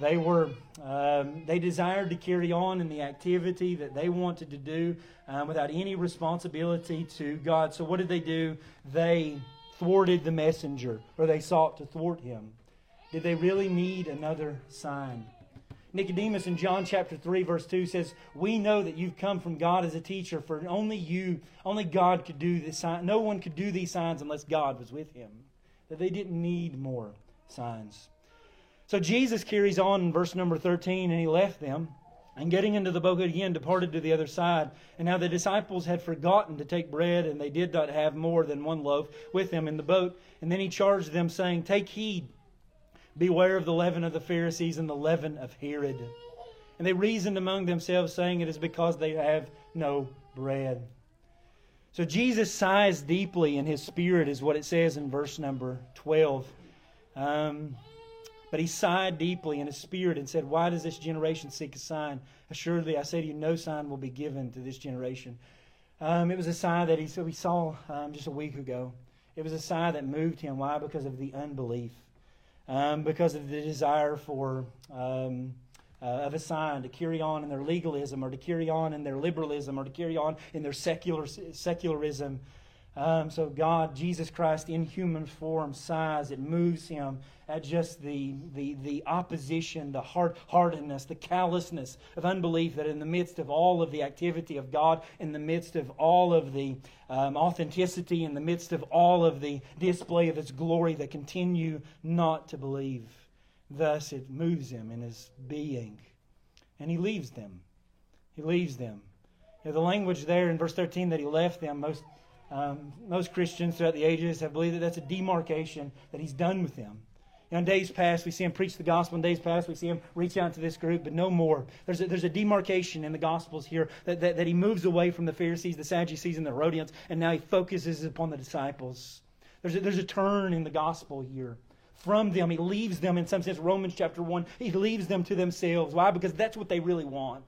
they were um, they desired to carry on in the activity that they wanted to do um, without any responsibility to god so what did they do they thwarted the messenger or they sought to thwart him? Did they really need another sign? Nicodemus in John chapter 3 verse 2 says, "We know that you've come from God as a teacher, for only you, only God could do this sign. No one could do these signs unless God was with him." That they didn't need more signs. So Jesus carries on in verse number 13, and he left them, and getting into the boat again, departed to the other side. And now the disciples had forgotten to take bread, and they did not have more than one loaf with them in the boat. And then he charged them, saying, Take heed Beware of the leaven of the Pharisees and the leaven of Herod. And they reasoned among themselves, saying, It is because they have no bread. So Jesus sighs deeply in his spirit, is what it says in verse number 12. Um, but he sighed deeply in his spirit and said, Why does this generation seek a sign? Assuredly, I say to you, no sign will be given to this generation. Um, it was a sign that he, so we saw um, just a week ago. It was a sign that moved him. Why? Because of the unbelief um, because of the desire for um, uh, of a sign to carry on in their legalism or to carry on in their liberalism or to carry on in their secular secularism. Um, so God, Jesus Christ in human form, sighs. It moves him at just the, the, the opposition, the hard hardness, the callousness of unbelief that in the midst of all of the activity of God, in the midst of all of the um, authenticity, in the midst of all of the display of His glory, they continue not to believe. Thus, it moves him in his being. And he leaves them. He leaves them. You know, the language there in verse 13 that he left them, most um, most Christians throughout the ages have believed that that's a demarcation, that he's done with them. You know, in days past, we see him preach the gospel. In days past, we see him reach out to this group, but no more. There's a, there's a demarcation in the gospels here that, that, that he moves away from the Pharisees, the Sadducees, and the Herodians, and now he focuses upon the disciples. There's a, there's a turn in the gospel here from them. He leaves them, in some sense, Romans chapter 1, he leaves them to themselves. Why? Because that's what they really want.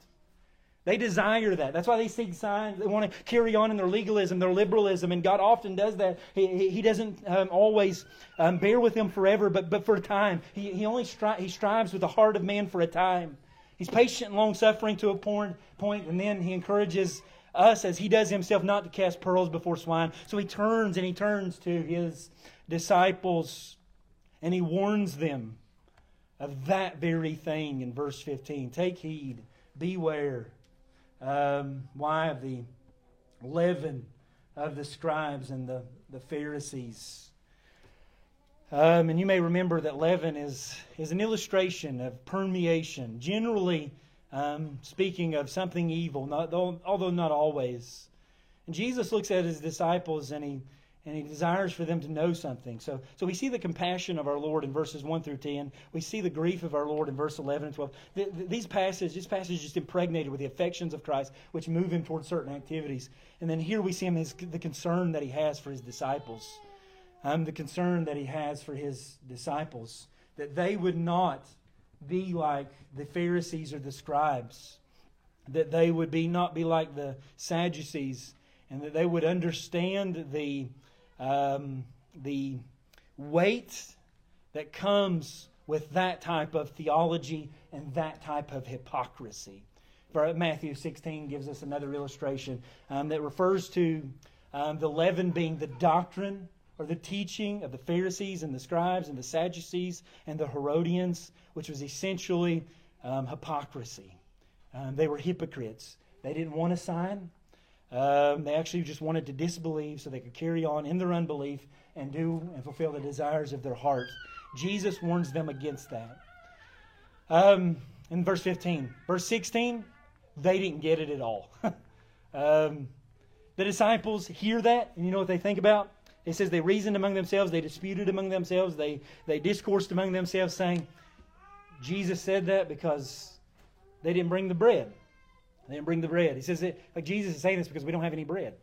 They desire that. That's why they seek signs. They want to carry on in their legalism, their liberalism, and God often does that. He, he doesn't um, always um, bear with them forever, but, but for a time. He, he only stri- he strives with the heart of man for a time. He's patient and long suffering to a point, and then he encourages us as he does himself not to cast pearls before swine. So he turns and he turns to his disciples and he warns them of that very thing in verse 15. Take heed, beware um, why? Of the leaven of the scribes and the, the Pharisees. Um, and you may remember that leaven is, is an illustration of permeation, generally um, speaking of something evil, not, although not always. And Jesus looks at his disciples and he and he desires for them to know something. So, so we see the compassion of our Lord in verses 1 through 10. We see the grief of our Lord in verse 11 and 12. The, the, these passages, this passage is just impregnated with the affections of Christ, which move him towards certain activities. And then here we see him his, the concern that he has for his disciples. Um, the concern that he has for his disciples, that they would not be like the Pharisees or the scribes, that they would be not be like the Sadducees, and that they would understand the um, the weight that comes with that type of theology and that type of hypocrisy. Matthew 16 gives us another illustration um, that refers to um, the leaven being the doctrine or the teaching of the Pharisees and the scribes and the Sadducees and the Herodians, which was essentially um, hypocrisy. Um, they were hypocrites. They didn't want a sign, um, they actually just wanted to disbelieve so they could carry on in their unbelief and do and fulfill the desires of their heart. Jesus warns them against that. Um, in verse 15, verse 16, they didn't get it at all. um, the disciples hear that, and you know what they think about? It says they reasoned among themselves, they disputed among themselves, they, they discoursed among themselves, saying, Jesus said that because they didn't bring the bread. They didn't bring the bread. He says, that, like Jesus is saying this because we don't have any bread.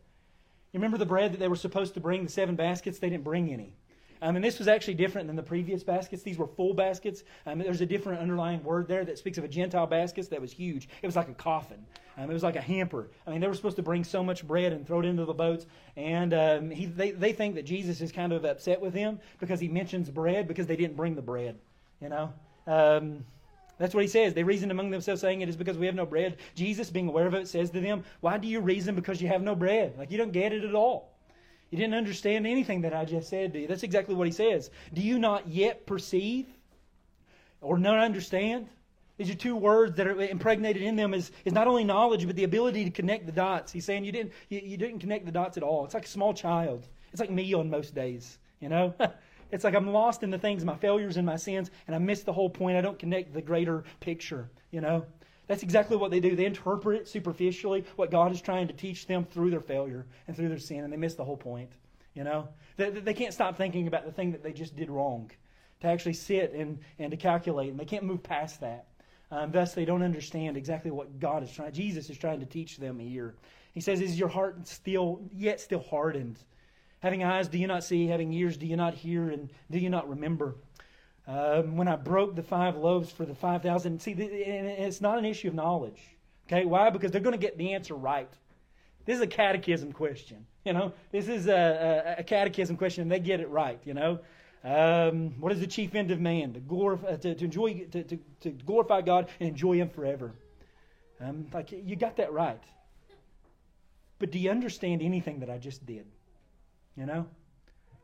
You remember the bread that they were supposed to bring, the seven baskets? They didn't bring any. Um, and this was actually different than the previous baskets. These were full baskets. Um, there's a different underlying word there that speaks of a Gentile basket that was huge. It was like a coffin. Um, it was like a hamper. I mean, they were supposed to bring so much bread and throw it into the boats. And um, he, they, they think that Jesus is kind of upset with them because he mentions bread because they didn't bring the bread. You know? That's what he says. They reasoned among themselves, saying, It is because we have no bread. Jesus, being aware of it, says to them, Why do you reason because you have no bread? Like, you don't get it at all. You didn't understand anything that I just said to you. That's exactly what he says. Do you not yet perceive or not understand? These are two words that are impregnated in them is, is not only knowledge, but the ability to connect the dots. He's saying you didn't, you, you didn't connect the dots at all. It's like a small child. It's like me on most days, you know? it's like I'm lost in the things, my failures and my sins, and I miss the whole point. I don't connect the greater picture, you know? That's exactly what they do. They interpret superficially what God is trying to teach them through their failure and through their sin, and they miss the whole point. You know, they, they can't stop thinking about the thing that they just did wrong, to actually sit and, and to calculate, and they can't move past that. Um, thus, they don't understand exactly what God is trying. Jesus is trying to teach them here. He says, "Is your heart still yet still hardened? Having eyes, do you not see? Having ears, do you not hear? And do you not remember?" Um, when I broke the five loaves for the 5,000. See, it's not an issue of knowledge. Okay, why? Because they're going to get the answer right. This is a catechism question. You know, this is a, a, a catechism question, and they get it right. You know, um, what is the chief end of man? To, glorify, uh, to, to enjoy, to, to, to, glorify God and enjoy Him forever. Um, like you got that right. But do you understand anything that I just did? You know,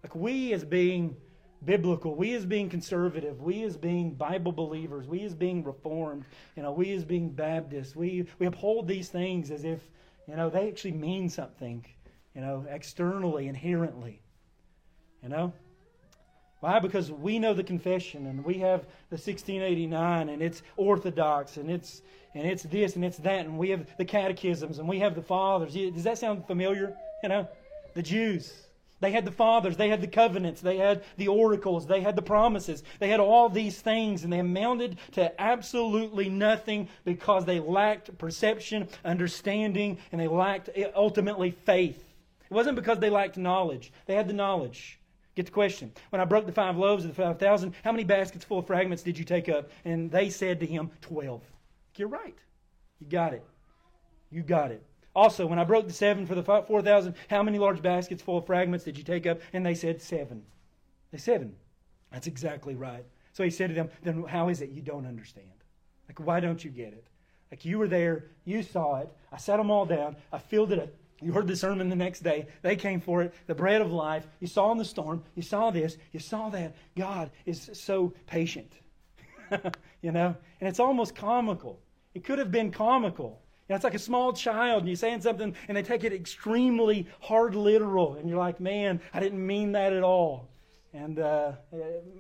like we as being biblical. We as being conservative, we as being Bible believers, we as being reformed, you know, we as being Baptists, we, we uphold these things as if, you know, they actually mean something, you know, externally, inherently. You know? Why? Because we know the confession and we have the 1689 and it's orthodox and it's and it's this and it's that and we have the catechisms and we have the fathers. Does that sound familiar? You know, the Jews. They had the fathers, they had the covenants, they had the oracles, they had the promises, they had all these things, and they amounted to absolutely nothing because they lacked perception, understanding, and they lacked eh, ultimately faith. It wasn't because they lacked knowledge, they had the knowledge. Get the question. When I broke the five loaves of the five thousand, how many baskets full of fragments did you take up? And they said to him, Twelve. You're right. You got it. You got it. Also, when I broke the seven for the 4,000, how many large baskets full of fragments did you take up? And they said, Seven. They seven. That's exactly right. So he said to them, Then how is it you don't understand? Like, why don't you get it? Like, you were there, you saw it. I set them all down. I filled it up. You heard the sermon the next day. They came for it. The bread of life. You saw in the storm. You saw this. You saw that. God is so patient. you know? And it's almost comical. It could have been comical know, it's like a small child and you're saying something and they take it extremely hard literal. And you're like, man, I didn't mean that at all. And uh,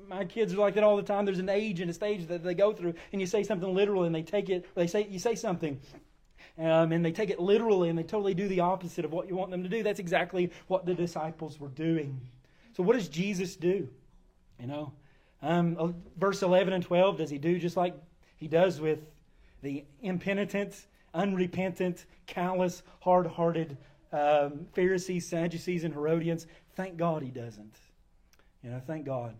my kids are like that all the time. There's an age and a stage that they go through, and you say something literal, and they take it. They say you say something, um, and they take it literally, and they totally do the opposite of what you want them to do. That's exactly what the disciples were doing. So, what does Jesus do? You know, um, uh, verse 11 and 12. Does he do just like he does with the impenitent unrepentant, callous, hard hearted um, Pharisees, Sadducees, and Herodians. Thank God he doesn't. You know, thank God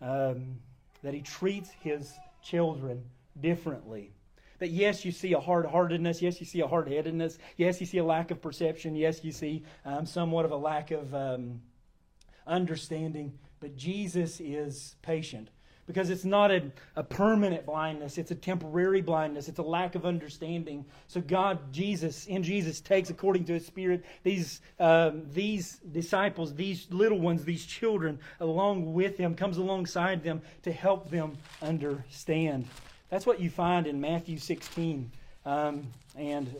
um, that he treats his children differently. That yes, you see a hard heartedness. Yes, you see a hard headedness. Yes, you see a lack of perception. Yes, you see um, somewhat of a lack of um, understanding. But Jesus is patient because it's not a, a permanent blindness. It's a temporary blindness. It's a lack of understanding. So god jesus in jesus takes according to his spirit these um, these disciples these little ones these children along with him comes alongside them to help them understand. That's what you find in matthew 16 um, and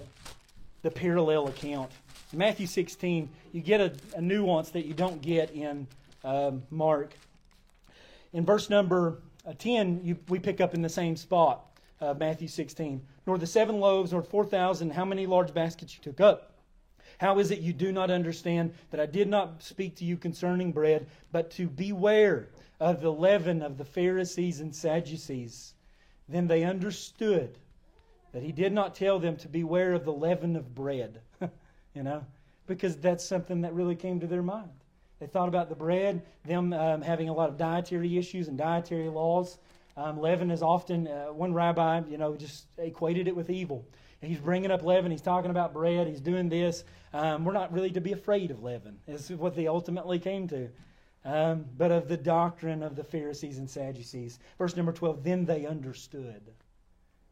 the parallel account. In matthew 16 you get a, a nuance that you don't get in um, mark in verse number uh, 10, you, we pick up in the same spot, uh, Matthew 16. Nor the seven loaves, nor 4,000, how many large baskets you took up. How is it you do not understand that I did not speak to you concerning bread, but to beware of the leaven of the Pharisees and Sadducees? Then they understood that he did not tell them to beware of the leaven of bread, you know, because that's something that really came to their mind. They thought about the bread, them um, having a lot of dietary issues and dietary laws. Um, leaven is often, uh, one rabbi, you know, just equated it with evil. He's bringing up leaven. He's talking about bread. He's doing this. Um, we're not really to be afraid of leaven, is what they ultimately came to. Um, but of the doctrine of the Pharisees and Sadducees. Verse number 12, then they understood.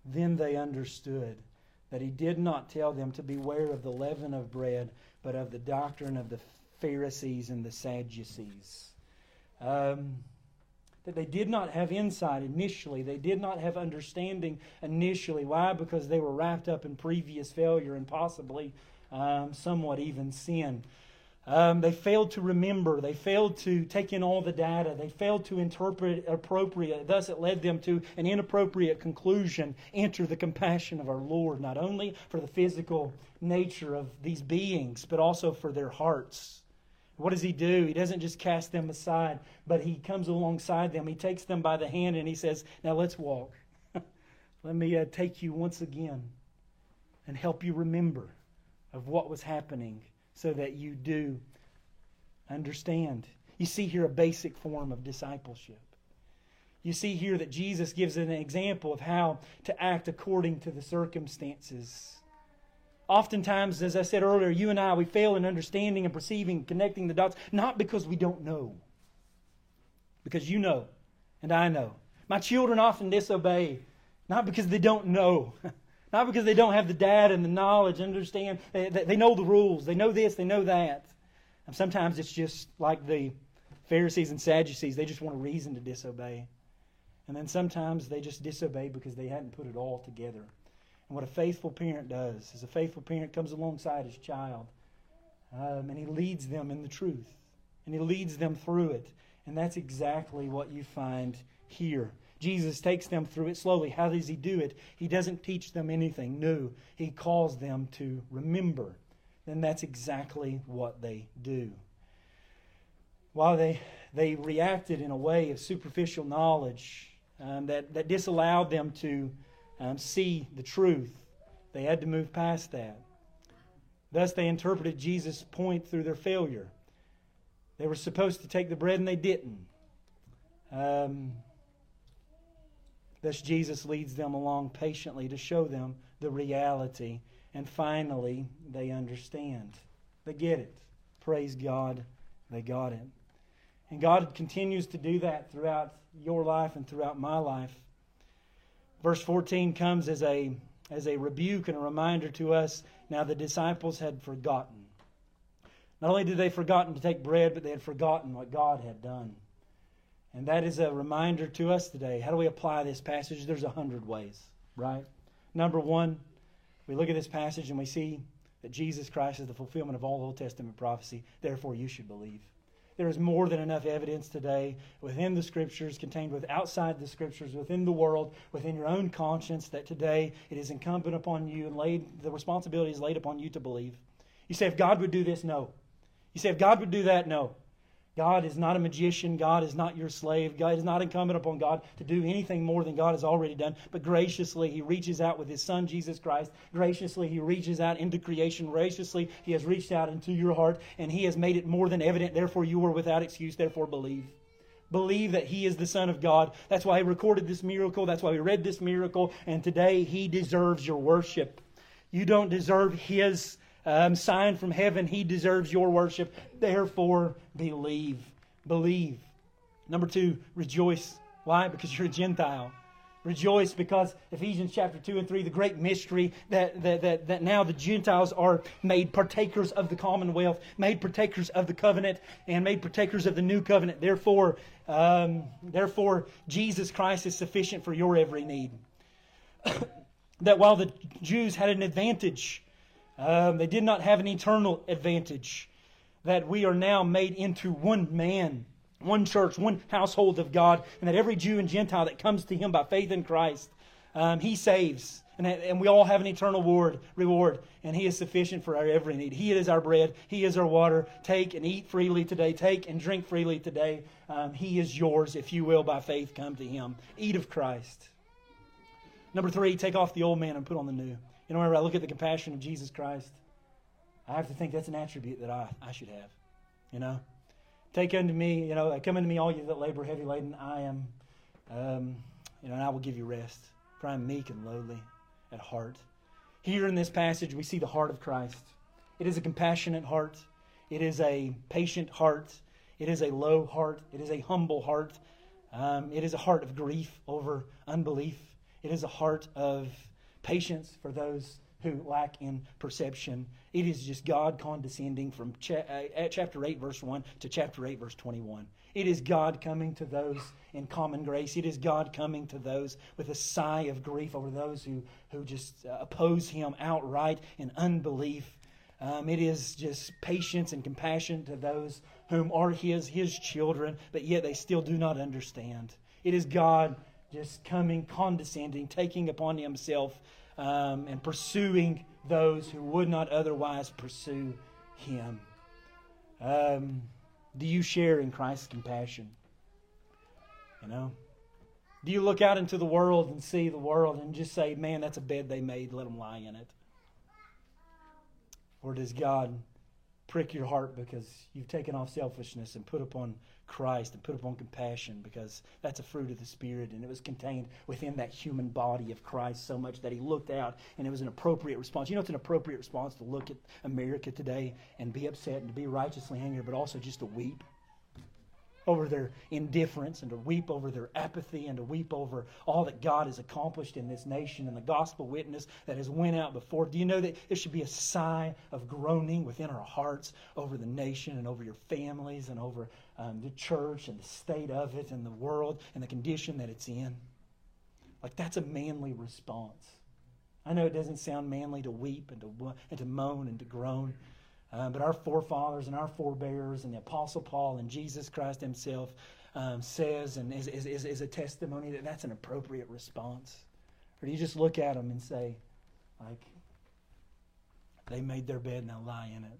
Then they understood that he did not tell them to beware of the leaven of bread, but of the doctrine of the Pharisees and the Sadducees. Um, that they did not have insight initially. They did not have understanding initially. Why? Because they were wrapped up in previous failure and possibly um, somewhat even sin. Um, they failed to remember. They failed to take in all the data. They failed to interpret appropriate. Thus, it led them to an inappropriate conclusion. Enter the compassion of our Lord, not only for the physical nature of these beings, but also for their hearts. What does he do? He doesn't just cast them aside, but he comes alongside them. He takes them by the hand and he says, Now let's walk. Let me uh, take you once again and help you remember of what was happening so that you do understand. You see here a basic form of discipleship. You see here that Jesus gives an example of how to act according to the circumstances. Oftentimes, as I said earlier, you and I, we fail in understanding and perceiving, connecting the dots, not because we don't know, because you know, and I know. My children often disobey, not because they don't know, not because they don't have the data and the knowledge, understand. They, they know the rules, they know this, they know that. And sometimes it's just like the Pharisees and Sadducees, they just want a reason to disobey. And then sometimes they just disobey because they hadn't put it all together. And what a faithful parent does is a faithful parent comes alongside his child um, and he leads them in the truth and he leads them through it. And that's exactly what you find here. Jesus takes them through it slowly. How does he do it? He doesn't teach them anything new, he calls them to remember. And that's exactly what they do. While they, they reacted in a way of superficial knowledge um, that, that disallowed them to um, see the truth. They had to move past that. Thus, they interpreted Jesus' point through their failure. They were supposed to take the bread and they didn't. Um, thus, Jesus leads them along patiently to show them the reality. And finally, they understand. They get it. Praise God, they got it. And God continues to do that throughout your life and throughout my life. Verse 14 comes as a, as a rebuke and a reminder to us. Now, the disciples had forgotten. Not only did they forgotten to take bread, but they had forgotten what God had done. And that is a reminder to us today. How do we apply this passage? There's a hundred ways, right? Number one, we look at this passage and we see that Jesus Christ is the fulfillment of all Old Testament prophecy. Therefore, you should believe. There is more than enough evidence today within the Scriptures, contained with outside the Scriptures, within the world, within your own conscience, that today it is incumbent upon you and laid the responsibility is laid upon you to believe. You say, if God would do this, no. You say, if God would do that, no. God is not a magician. God is not your slave. God is not incumbent upon God to do anything more than God has already done. But graciously, He reaches out with His Son, Jesus Christ. Graciously, He reaches out into creation. Graciously, He has reached out into your heart, and He has made it more than evident. Therefore, you are without excuse. Therefore, believe. Believe that He is the Son of God. That's why He recorded this miracle. That's why we read this miracle. And today, He deserves your worship. You don't deserve His um, sign from heaven. He deserves your worship. Therefore, believe. Believe. Number two, rejoice. Why? Because you're a Gentile. Rejoice because Ephesians chapter 2 and 3, the great mystery that, that, that, that now the Gentiles are made partakers of the commonwealth, made partakers of the covenant, and made partakers of the new covenant. Therefore, um, therefore Jesus Christ is sufficient for your every need. that while the Jews had an advantage um, they did not have an eternal advantage. That we are now made into one man, one church, one household of God, and that every Jew and Gentile that comes to Him by faith in Christ, um, He saves. And, and we all have an eternal reward, reward, and He is sufficient for our every need. He is our bread, He is our water. Take and eat freely today. Take and drink freely today. Um, he is yours, if you will, by faith, come to Him. Eat of Christ. Number three, take off the old man and put on the new. You know, whenever I look at the compassion of Jesus Christ, I have to think that's an attribute that I, I should have. You know? Take unto me, you know, come unto me, all you that labor heavy laden. I am, um, you know, and I will give you rest. For I am meek and lowly at heart. Here in this passage, we see the heart of Christ. It is a compassionate heart. It is a patient heart. It is a low heart. It is a humble heart. Um, it is a heart of grief over unbelief. It is a heart of patience for those who lack in perception. It is just God condescending from uh, chapter 8, verse 1 to chapter 8, verse 21. It is God coming to those in common grace. It is God coming to those with a sigh of grief over those who, who just uh, oppose Him outright in unbelief. Um, it is just patience and compassion to those whom are His, His children, but yet they still do not understand. It is God just coming, condescending, taking upon Himself um, and pursuing those who would not otherwise pursue Him. Um, do you share in Christ's compassion? You know? Do you look out into the world and see the world and just say, man, that's a bed they made, let them lie in it? Or does God prick your heart because you've taken off selfishness and put upon Christ and put upon compassion because that's a fruit of the Spirit and it was contained within that human body of Christ so much that he looked out and it was an appropriate response. You know, it's an appropriate response to look at America today and be upset and to be righteously angry, but also just to weep over their indifference and to weep over their apathy and to weep over all that God has accomplished in this nation and the gospel witness that has went out before. Do you know that there should be a sigh of groaning within our hearts over the nation and over your families and over um, the church and the state of it and the world and the condition that it's in? Like that's a manly response. I know it doesn't sound manly to weep and to, and to moan and to groan. Uh, but our forefathers and our forebears and the Apostle Paul and Jesus Christ himself um, says and is, is, is, is a testimony that that's an appropriate response. Or do you just look at them and say, like, they made their bed, now lie in it?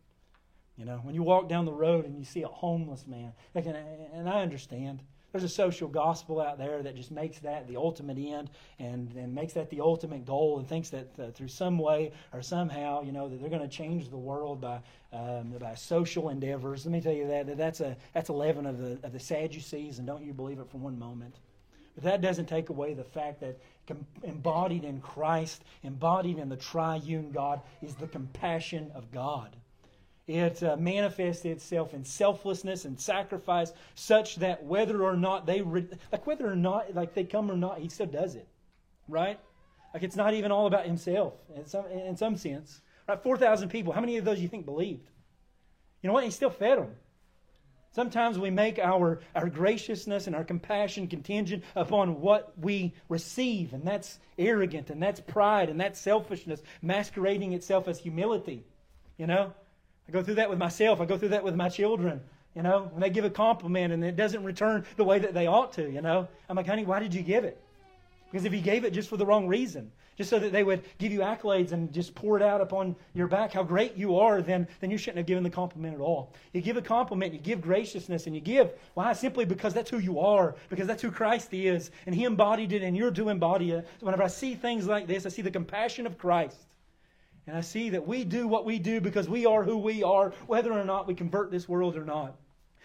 You know, when you walk down the road and you see a homeless man, and I understand there's a social gospel out there that just makes that the ultimate end and, and makes that the ultimate goal and thinks that uh, through some way or somehow, you know, that they're going to change the world by, um, by social endeavors. Let me tell you that, that that's, a, that's a leaven of the, of the Sadducees, and don't you believe it for one moment. But that doesn't take away the fact that embodied in Christ, embodied in the triune God, is the compassion of God. It uh, manifests itself in selflessness and sacrifice, such that whether or not they, re- like whether or not, like they come or not, he still does it, right? Like it's not even all about himself in some, in some sense. Right? 4,000 people, how many of those you think believed? You know what? He still fed them. Sometimes we make our, our graciousness and our compassion contingent upon what we receive, and that's arrogant, and that's pride, and that's selfishness masquerading itself as humility. You know? I go through that with myself. I go through that with my children. You know, when they give a compliment and it doesn't return the way that they ought to, you know, I'm like, honey, why did you give it? Because if you gave it just for the wrong reason, just so that they would give you accolades and just pour it out upon your back how great you are, then, then you shouldn't have given the compliment at all. You give a compliment, you give graciousness, and you give. Why? Simply because that's who you are, because that's who Christ is, and He embodied it, and you're to embody it. Whenever I see things like this, I see the compassion of Christ. And I see that we do what we do because we are who we are, whether or not we convert this world or not.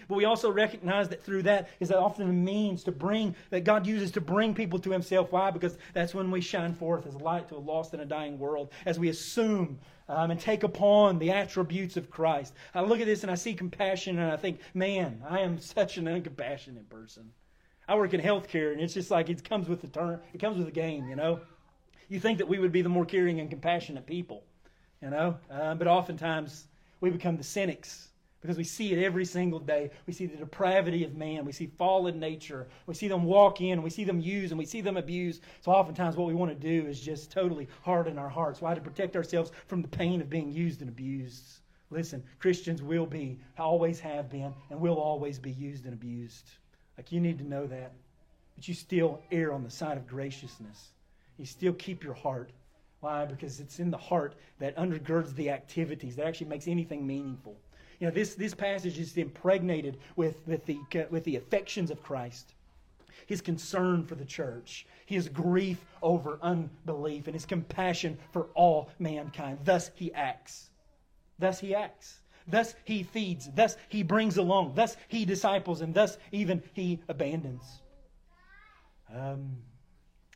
But we also recognize that through that is that often a means to bring, that God uses to bring people to Himself. Why? Because that's when we shine forth as light to a lost and a dying world, as we assume um, and take upon the attributes of Christ. I look at this and I see compassion and I think, man, I am such an uncompassionate person. I work in healthcare and it's just like it comes with the turn, it comes with the game, you know. You think that we would be the more caring and compassionate people you know. Uh, but oftentimes we become the cynics because we see it every single day. We see the depravity of man. We see fallen nature. We see them walk in. We see them use and we see them abuse. So oftentimes what we want to do is just totally harden our hearts. Why? To protect ourselves from the pain of being used and abused. Listen, Christians will be, always have been, and will always be used and abused. Like you need to know that. But you still err on the side of graciousness. You still keep your heart why? Because it's in the heart that undergirds the activities, that actually makes anything meaningful. You know, this, this passage is impregnated with, with, the, with the affections of Christ. His concern for the church, his grief over unbelief, and his compassion for all mankind. Thus he acts. Thus he acts. Thus he feeds. Thus he brings along. Thus he disciples. And thus even he abandons. Um,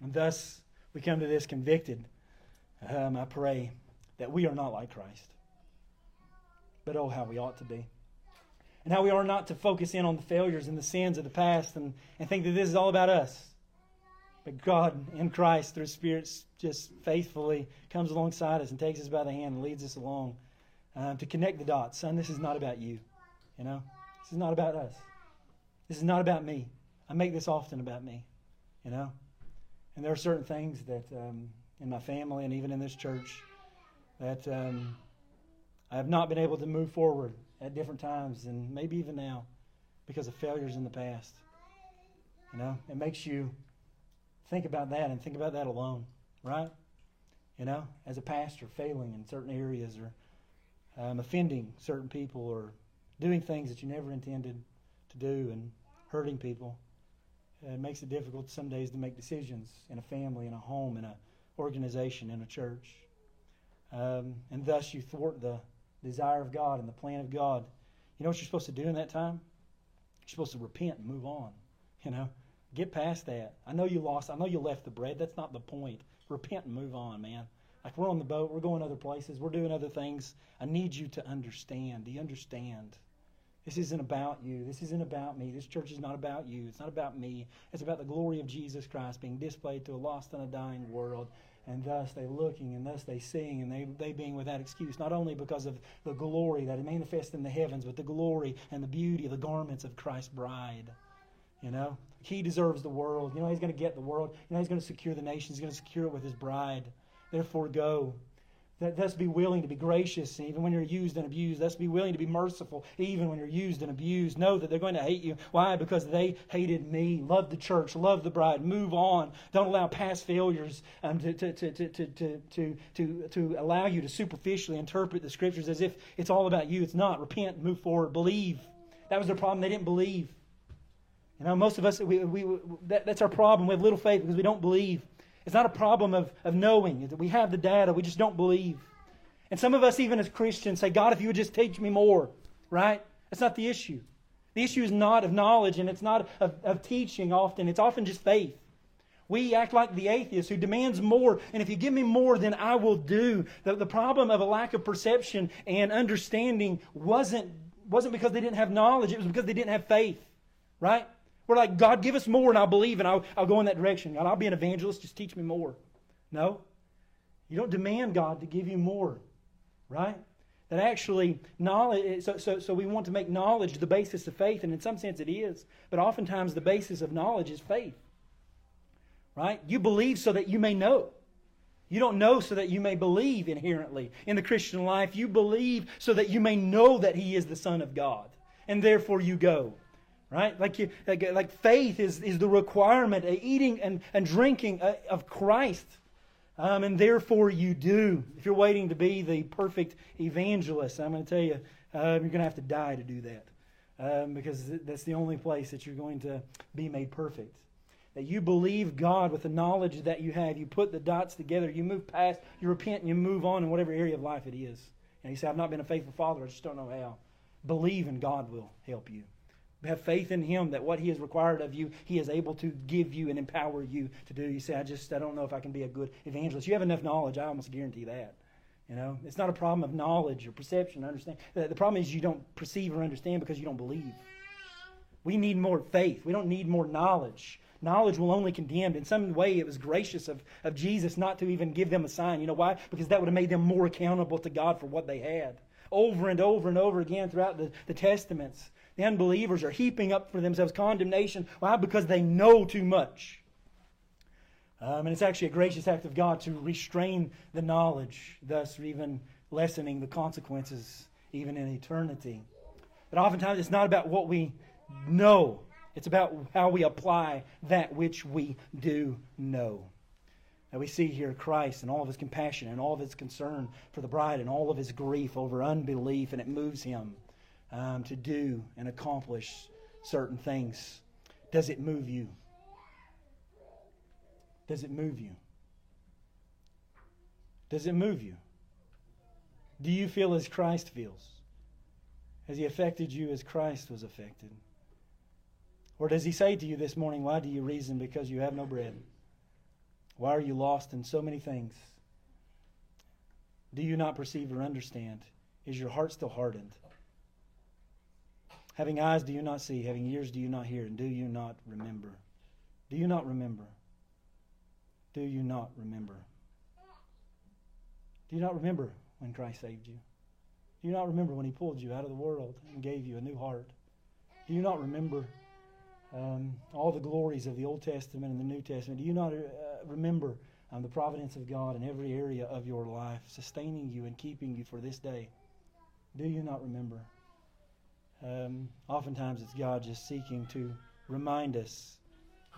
and thus we come to this convicted um, I pray that we are not like Christ. But oh, how we ought to be. And how we are not to focus in on the failures and the sins of the past and, and think that this is all about us. But God in Christ, through Spirit, just faithfully comes alongside us and takes us by the hand and leads us along um, to connect the dots. Son, this is not about you. You know, this is not about us. This is not about me. I make this often about me. You know, and there are certain things that um, in my family and even in this church that um, I have not been able to move forward at different times and maybe even now because of failures in the past. You know, it makes you think about that and think about that alone, right? You know, as a pastor, failing in certain areas or um, offending certain people or doing things that you never intended to do and hurting people. It makes it difficult some days to make decisions in a family, in a home, in an organization, in a church. Um, and thus you thwart the desire of God and the plan of God. You know what you're supposed to do in that time? You're supposed to repent and move on. You know, get past that. I know you lost. I know you left the bread. That's not the point. Repent and move on, man. Like we're on the boat. We're going other places. We're doing other things. I need you to understand. Do you understand? This isn't about you. This isn't about me. This church is not about you. It's not about me. It's about the glory of Jesus Christ being displayed to a lost and a dying world and thus they looking, and thus they seeing, and they, they being without excuse, not only because of the glory that manifests in the heavens, but the glory and the beauty of the garments of Christ's bride. You know, he deserves the world. You know, he's going to get the world. You know, he's going to secure the nation. He's going to secure it with his bride. Therefore, go. Thus be willing to be gracious even when you're used and abused. Thus be willing to be merciful even when you're used and abused. Know that they're going to hate you. Why? Because they hated me. Love the church. Love the bride. Move on. Don't allow past failures um, to, to, to, to, to, to, to allow you to superficially interpret the scriptures as if it's all about you. It's not. Repent, move forward, believe. That was their problem. They didn't believe. You know, most of us, we, we, that, that's our problem. We have little faith because we don't believe. It's not a problem of, of knowing. We have the data, we just don't believe. And some of us, even as Christians, say, God, if you would just teach me more, right? That's not the issue. The issue is not of knowledge and it's not of, of teaching often, it's often just faith. We act like the atheist who demands more, and if you give me more, then I will do. The, the problem of a lack of perception and understanding wasn't, wasn't because they didn't have knowledge, it was because they didn't have faith, right? We're like, God, give us more, and I'll believe, and I'll, I'll go in that direction. God, I'll be an evangelist, just teach me more. No. You don't demand God to give you more, right? That actually, knowledge, so, so, so we want to make knowledge the basis of faith, and in some sense it is, but oftentimes the basis of knowledge is faith, right? You believe so that you may know. You don't know so that you may believe inherently in the Christian life. You believe so that you may know that He is the Son of God, and therefore you go right? Like, you, like, like faith is, is the requirement, of eating and, and drinking uh, of Christ. Um, and therefore you do. If you're waiting to be the perfect evangelist, I'm going to tell you, uh, you're going to have to die to do that. Um, because that's the only place that you're going to be made perfect. That you believe God with the knowledge that you have. You put the dots together. You move past. You repent and you move on in whatever area of life it is. And you say, I've not been a faithful father. I just don't know how. Believe and God will help you. Have faith in Him that what He has required of you, He is able to give you and empower you to do. You say, I just, I don't know if I can be a good evangelist. You have enough knowledge, I almost guarantee that. You know, it's not a problem of knowledge or perception, understand. The problem is you don't perceive or understand because you don't believe. We need more faith. We don't need more knowledge. Knowledge will only condemn. In some way, it was gracious of, of Jesus not to even give them a sign. You know why? Because that would have made them more accountable to God for what they had. Over and over and over again throughout the, the Testaments, the unbelievers are heaping up for themselves condemnation. Why? Because they know too much. Um, and it's actually a gracious act of God to restrain the knowledge, thus even lessening the consequences even in eternity. But oftentimes it's not about what we know, it's about how we apply that which we do know. Now we see here Christ and all of his compassion and all of his concern for the bride and all of his grief over unbelief, and it moves him um, to do and accomplish certain things. Does it move you? Does it move you? Does it move you? Do you feel as Christ feels? Has He affected you as Christ was affected? Or does He say to you this morning, Why do you reason because you have no bread? Why are you lost in so many things? Do you not perceive or understand? Is your heart still hardened? Having eyes, do you not see? Having ears, do you not hear? And do you not remember? Do you not remember? Do you not remember? Do you not remember when Christ saved you? Do you not remember when He pulled you out of the world and gave you a new heart? Do you not remember um, all the glories of the Old Testament and the New Testament? Do you not uh, remember um, the providence of God in every area of your life, sustaining you and keeping you for this day? Do you not remember? Um, oftentimes it's God just seeking to remind us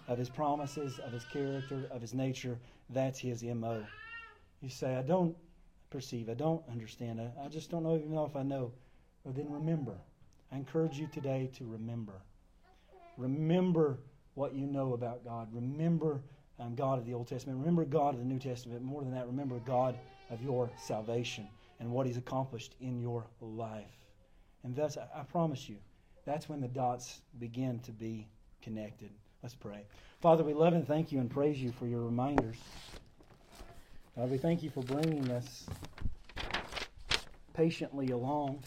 of His promises, of His character, of His nature. That's His MO. You say, I don't perceive, I don't understand, I, I just don't know even know if I know. Well, then remember. I encourage you today to remember. Remember what you know about God. Remember um, God of the Old Testament. Remember God of the New Testament. More than that, remember God of your salvation and what He's accomplished in your life. And thus, I, promise you, that's when the dots begin to be connected. Let's pray. Father, we love and thank you and praise you for your reminders. God, we thank you for bringing us patiently along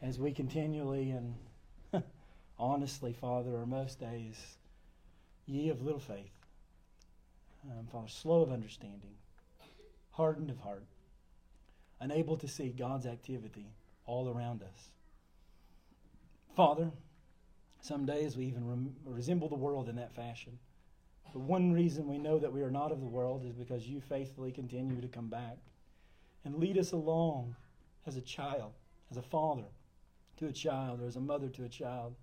as we continually and honestly, Father, are most days ye of little faith. Um, Father, slow of understanding, hardened of heart, unable to see God's activity all around us. Father, some days we even resemble the world in that fashion. But one reason we know that we are not of the world is because you faithfully continue to come back and lead us along as a child, as a father to a child, or as a mother to a child,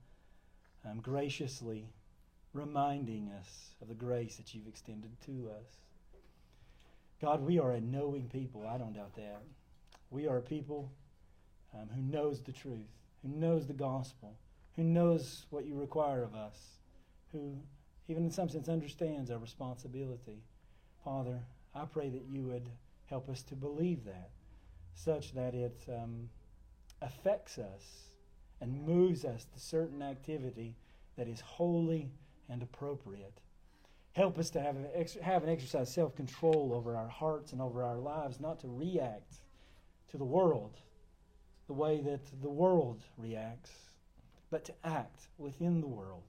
um, graciously reminding us of the grace that you've extended to us. God, we are a knowing people. I don't doubt that. We are a people um, who knows the truth, who knows the gospel, who knows what you require of us, who, even in some sense, understands our responsibility. Father, I pray that you would help us to believe that, such that it um, affects us and moves us to certain activity that is holy and appropriate. Help us to have, have an exercise self control over our hearts and over our lives, not to react to the world the way that the world reacts, but to act within the world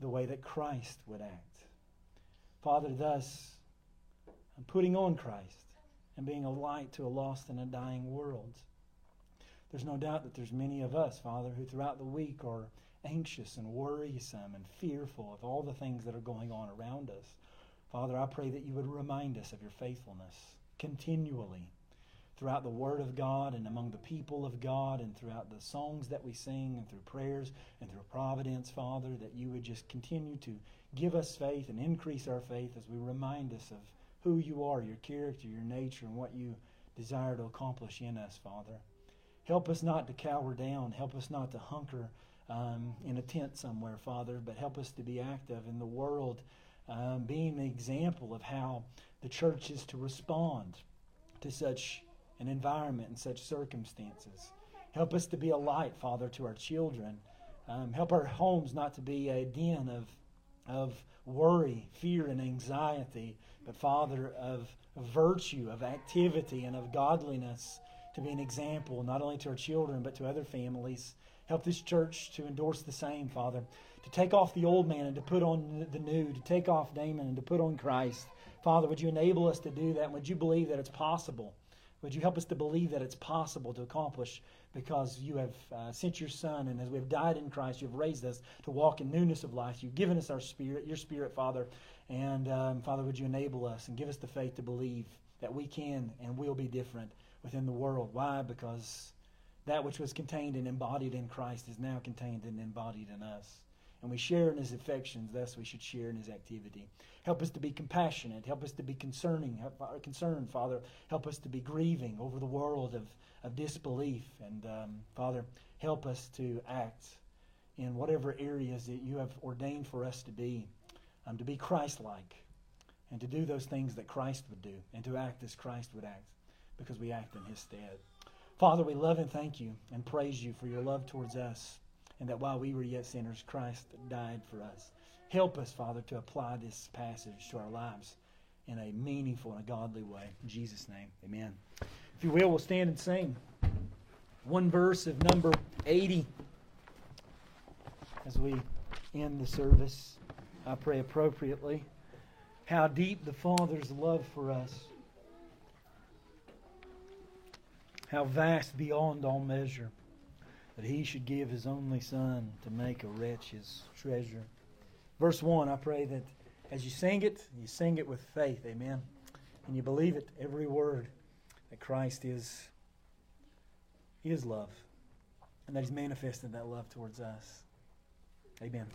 the way that Christ would act. Father, thus, I'm putting on Christ and being a light to a lost and a dying world. There's no doubt that there's many of us, Father, who throughout the week are anxious and worrisome and fearful of all the things that are going on around us. Father, I pray that you would remind us of your faithfulness continually throughout the Word of God and among the people of God and throughout the songs that we sing and through prayers and through providence, Father, that you would just continue to give us faith and increase our faith as we remind us of who you are, your character, your nature, and what you desire to accomplish in us, Father. Help us not to cower down. Help us not to hunker um, in a tent somewhere, Father, but help us to be active in the world, um, being an example of how the church is to respond to such an environment and such circumstances. Help us to be a light, Father, to our children. Um, help our homes not to be a den of, of worry, fear, and anxiety, but, Father, of, virtue, of activity, and of godliness to be an example not only to our children but to other families. Help this church to endorse the same, Father, to take off the old man and to put on the new, to take off Adam and to put on Christ. Father, would you enable us to do that? And would you believe that it's possible? Would you help us to believe that it's possible to accomplish because you have uh, sent your Son, and as we have died in Christ, you have raised us to walk in newness of life. You've given us our spirit, your spirit, Father. And um, Father, would you enable us and give us the faith to believe that we can and will be different within the world? Why? Because that which was contained and embodied in Christ is now contained and embodied in us and we share in his affections, thus we should share in his activity. Help us to be compassionate. Help us to be concerning, uh, concerned, Father. Help us to be grieving over the world of, of disbelief. And um, Father, help us to act in whatever areas that you have ordained for us to be, um, to be Christ like, and to do those things that Christ would do, and to act as Christ would act, because we act in his stead. Father, we love and thank you and praise you for your love towards us and that while we were yet sinners, Christ died for us. Help us, Father, to apply this passage to our lives in a meaningful and a godly way. In Jesus' name, amen. If you will, we'll stand and sing one verse of number 80 as we end the service. I pray appropriately. how deep the Father's love for us, how vast beyond all measure that He should give His only Son to make a wretch His treasure. Verse 1, I pray that as you sing it, you sing it with faith, amen, and you believe it, every word, that Christ is, is love, and that He's manifested that love towards us. Amen.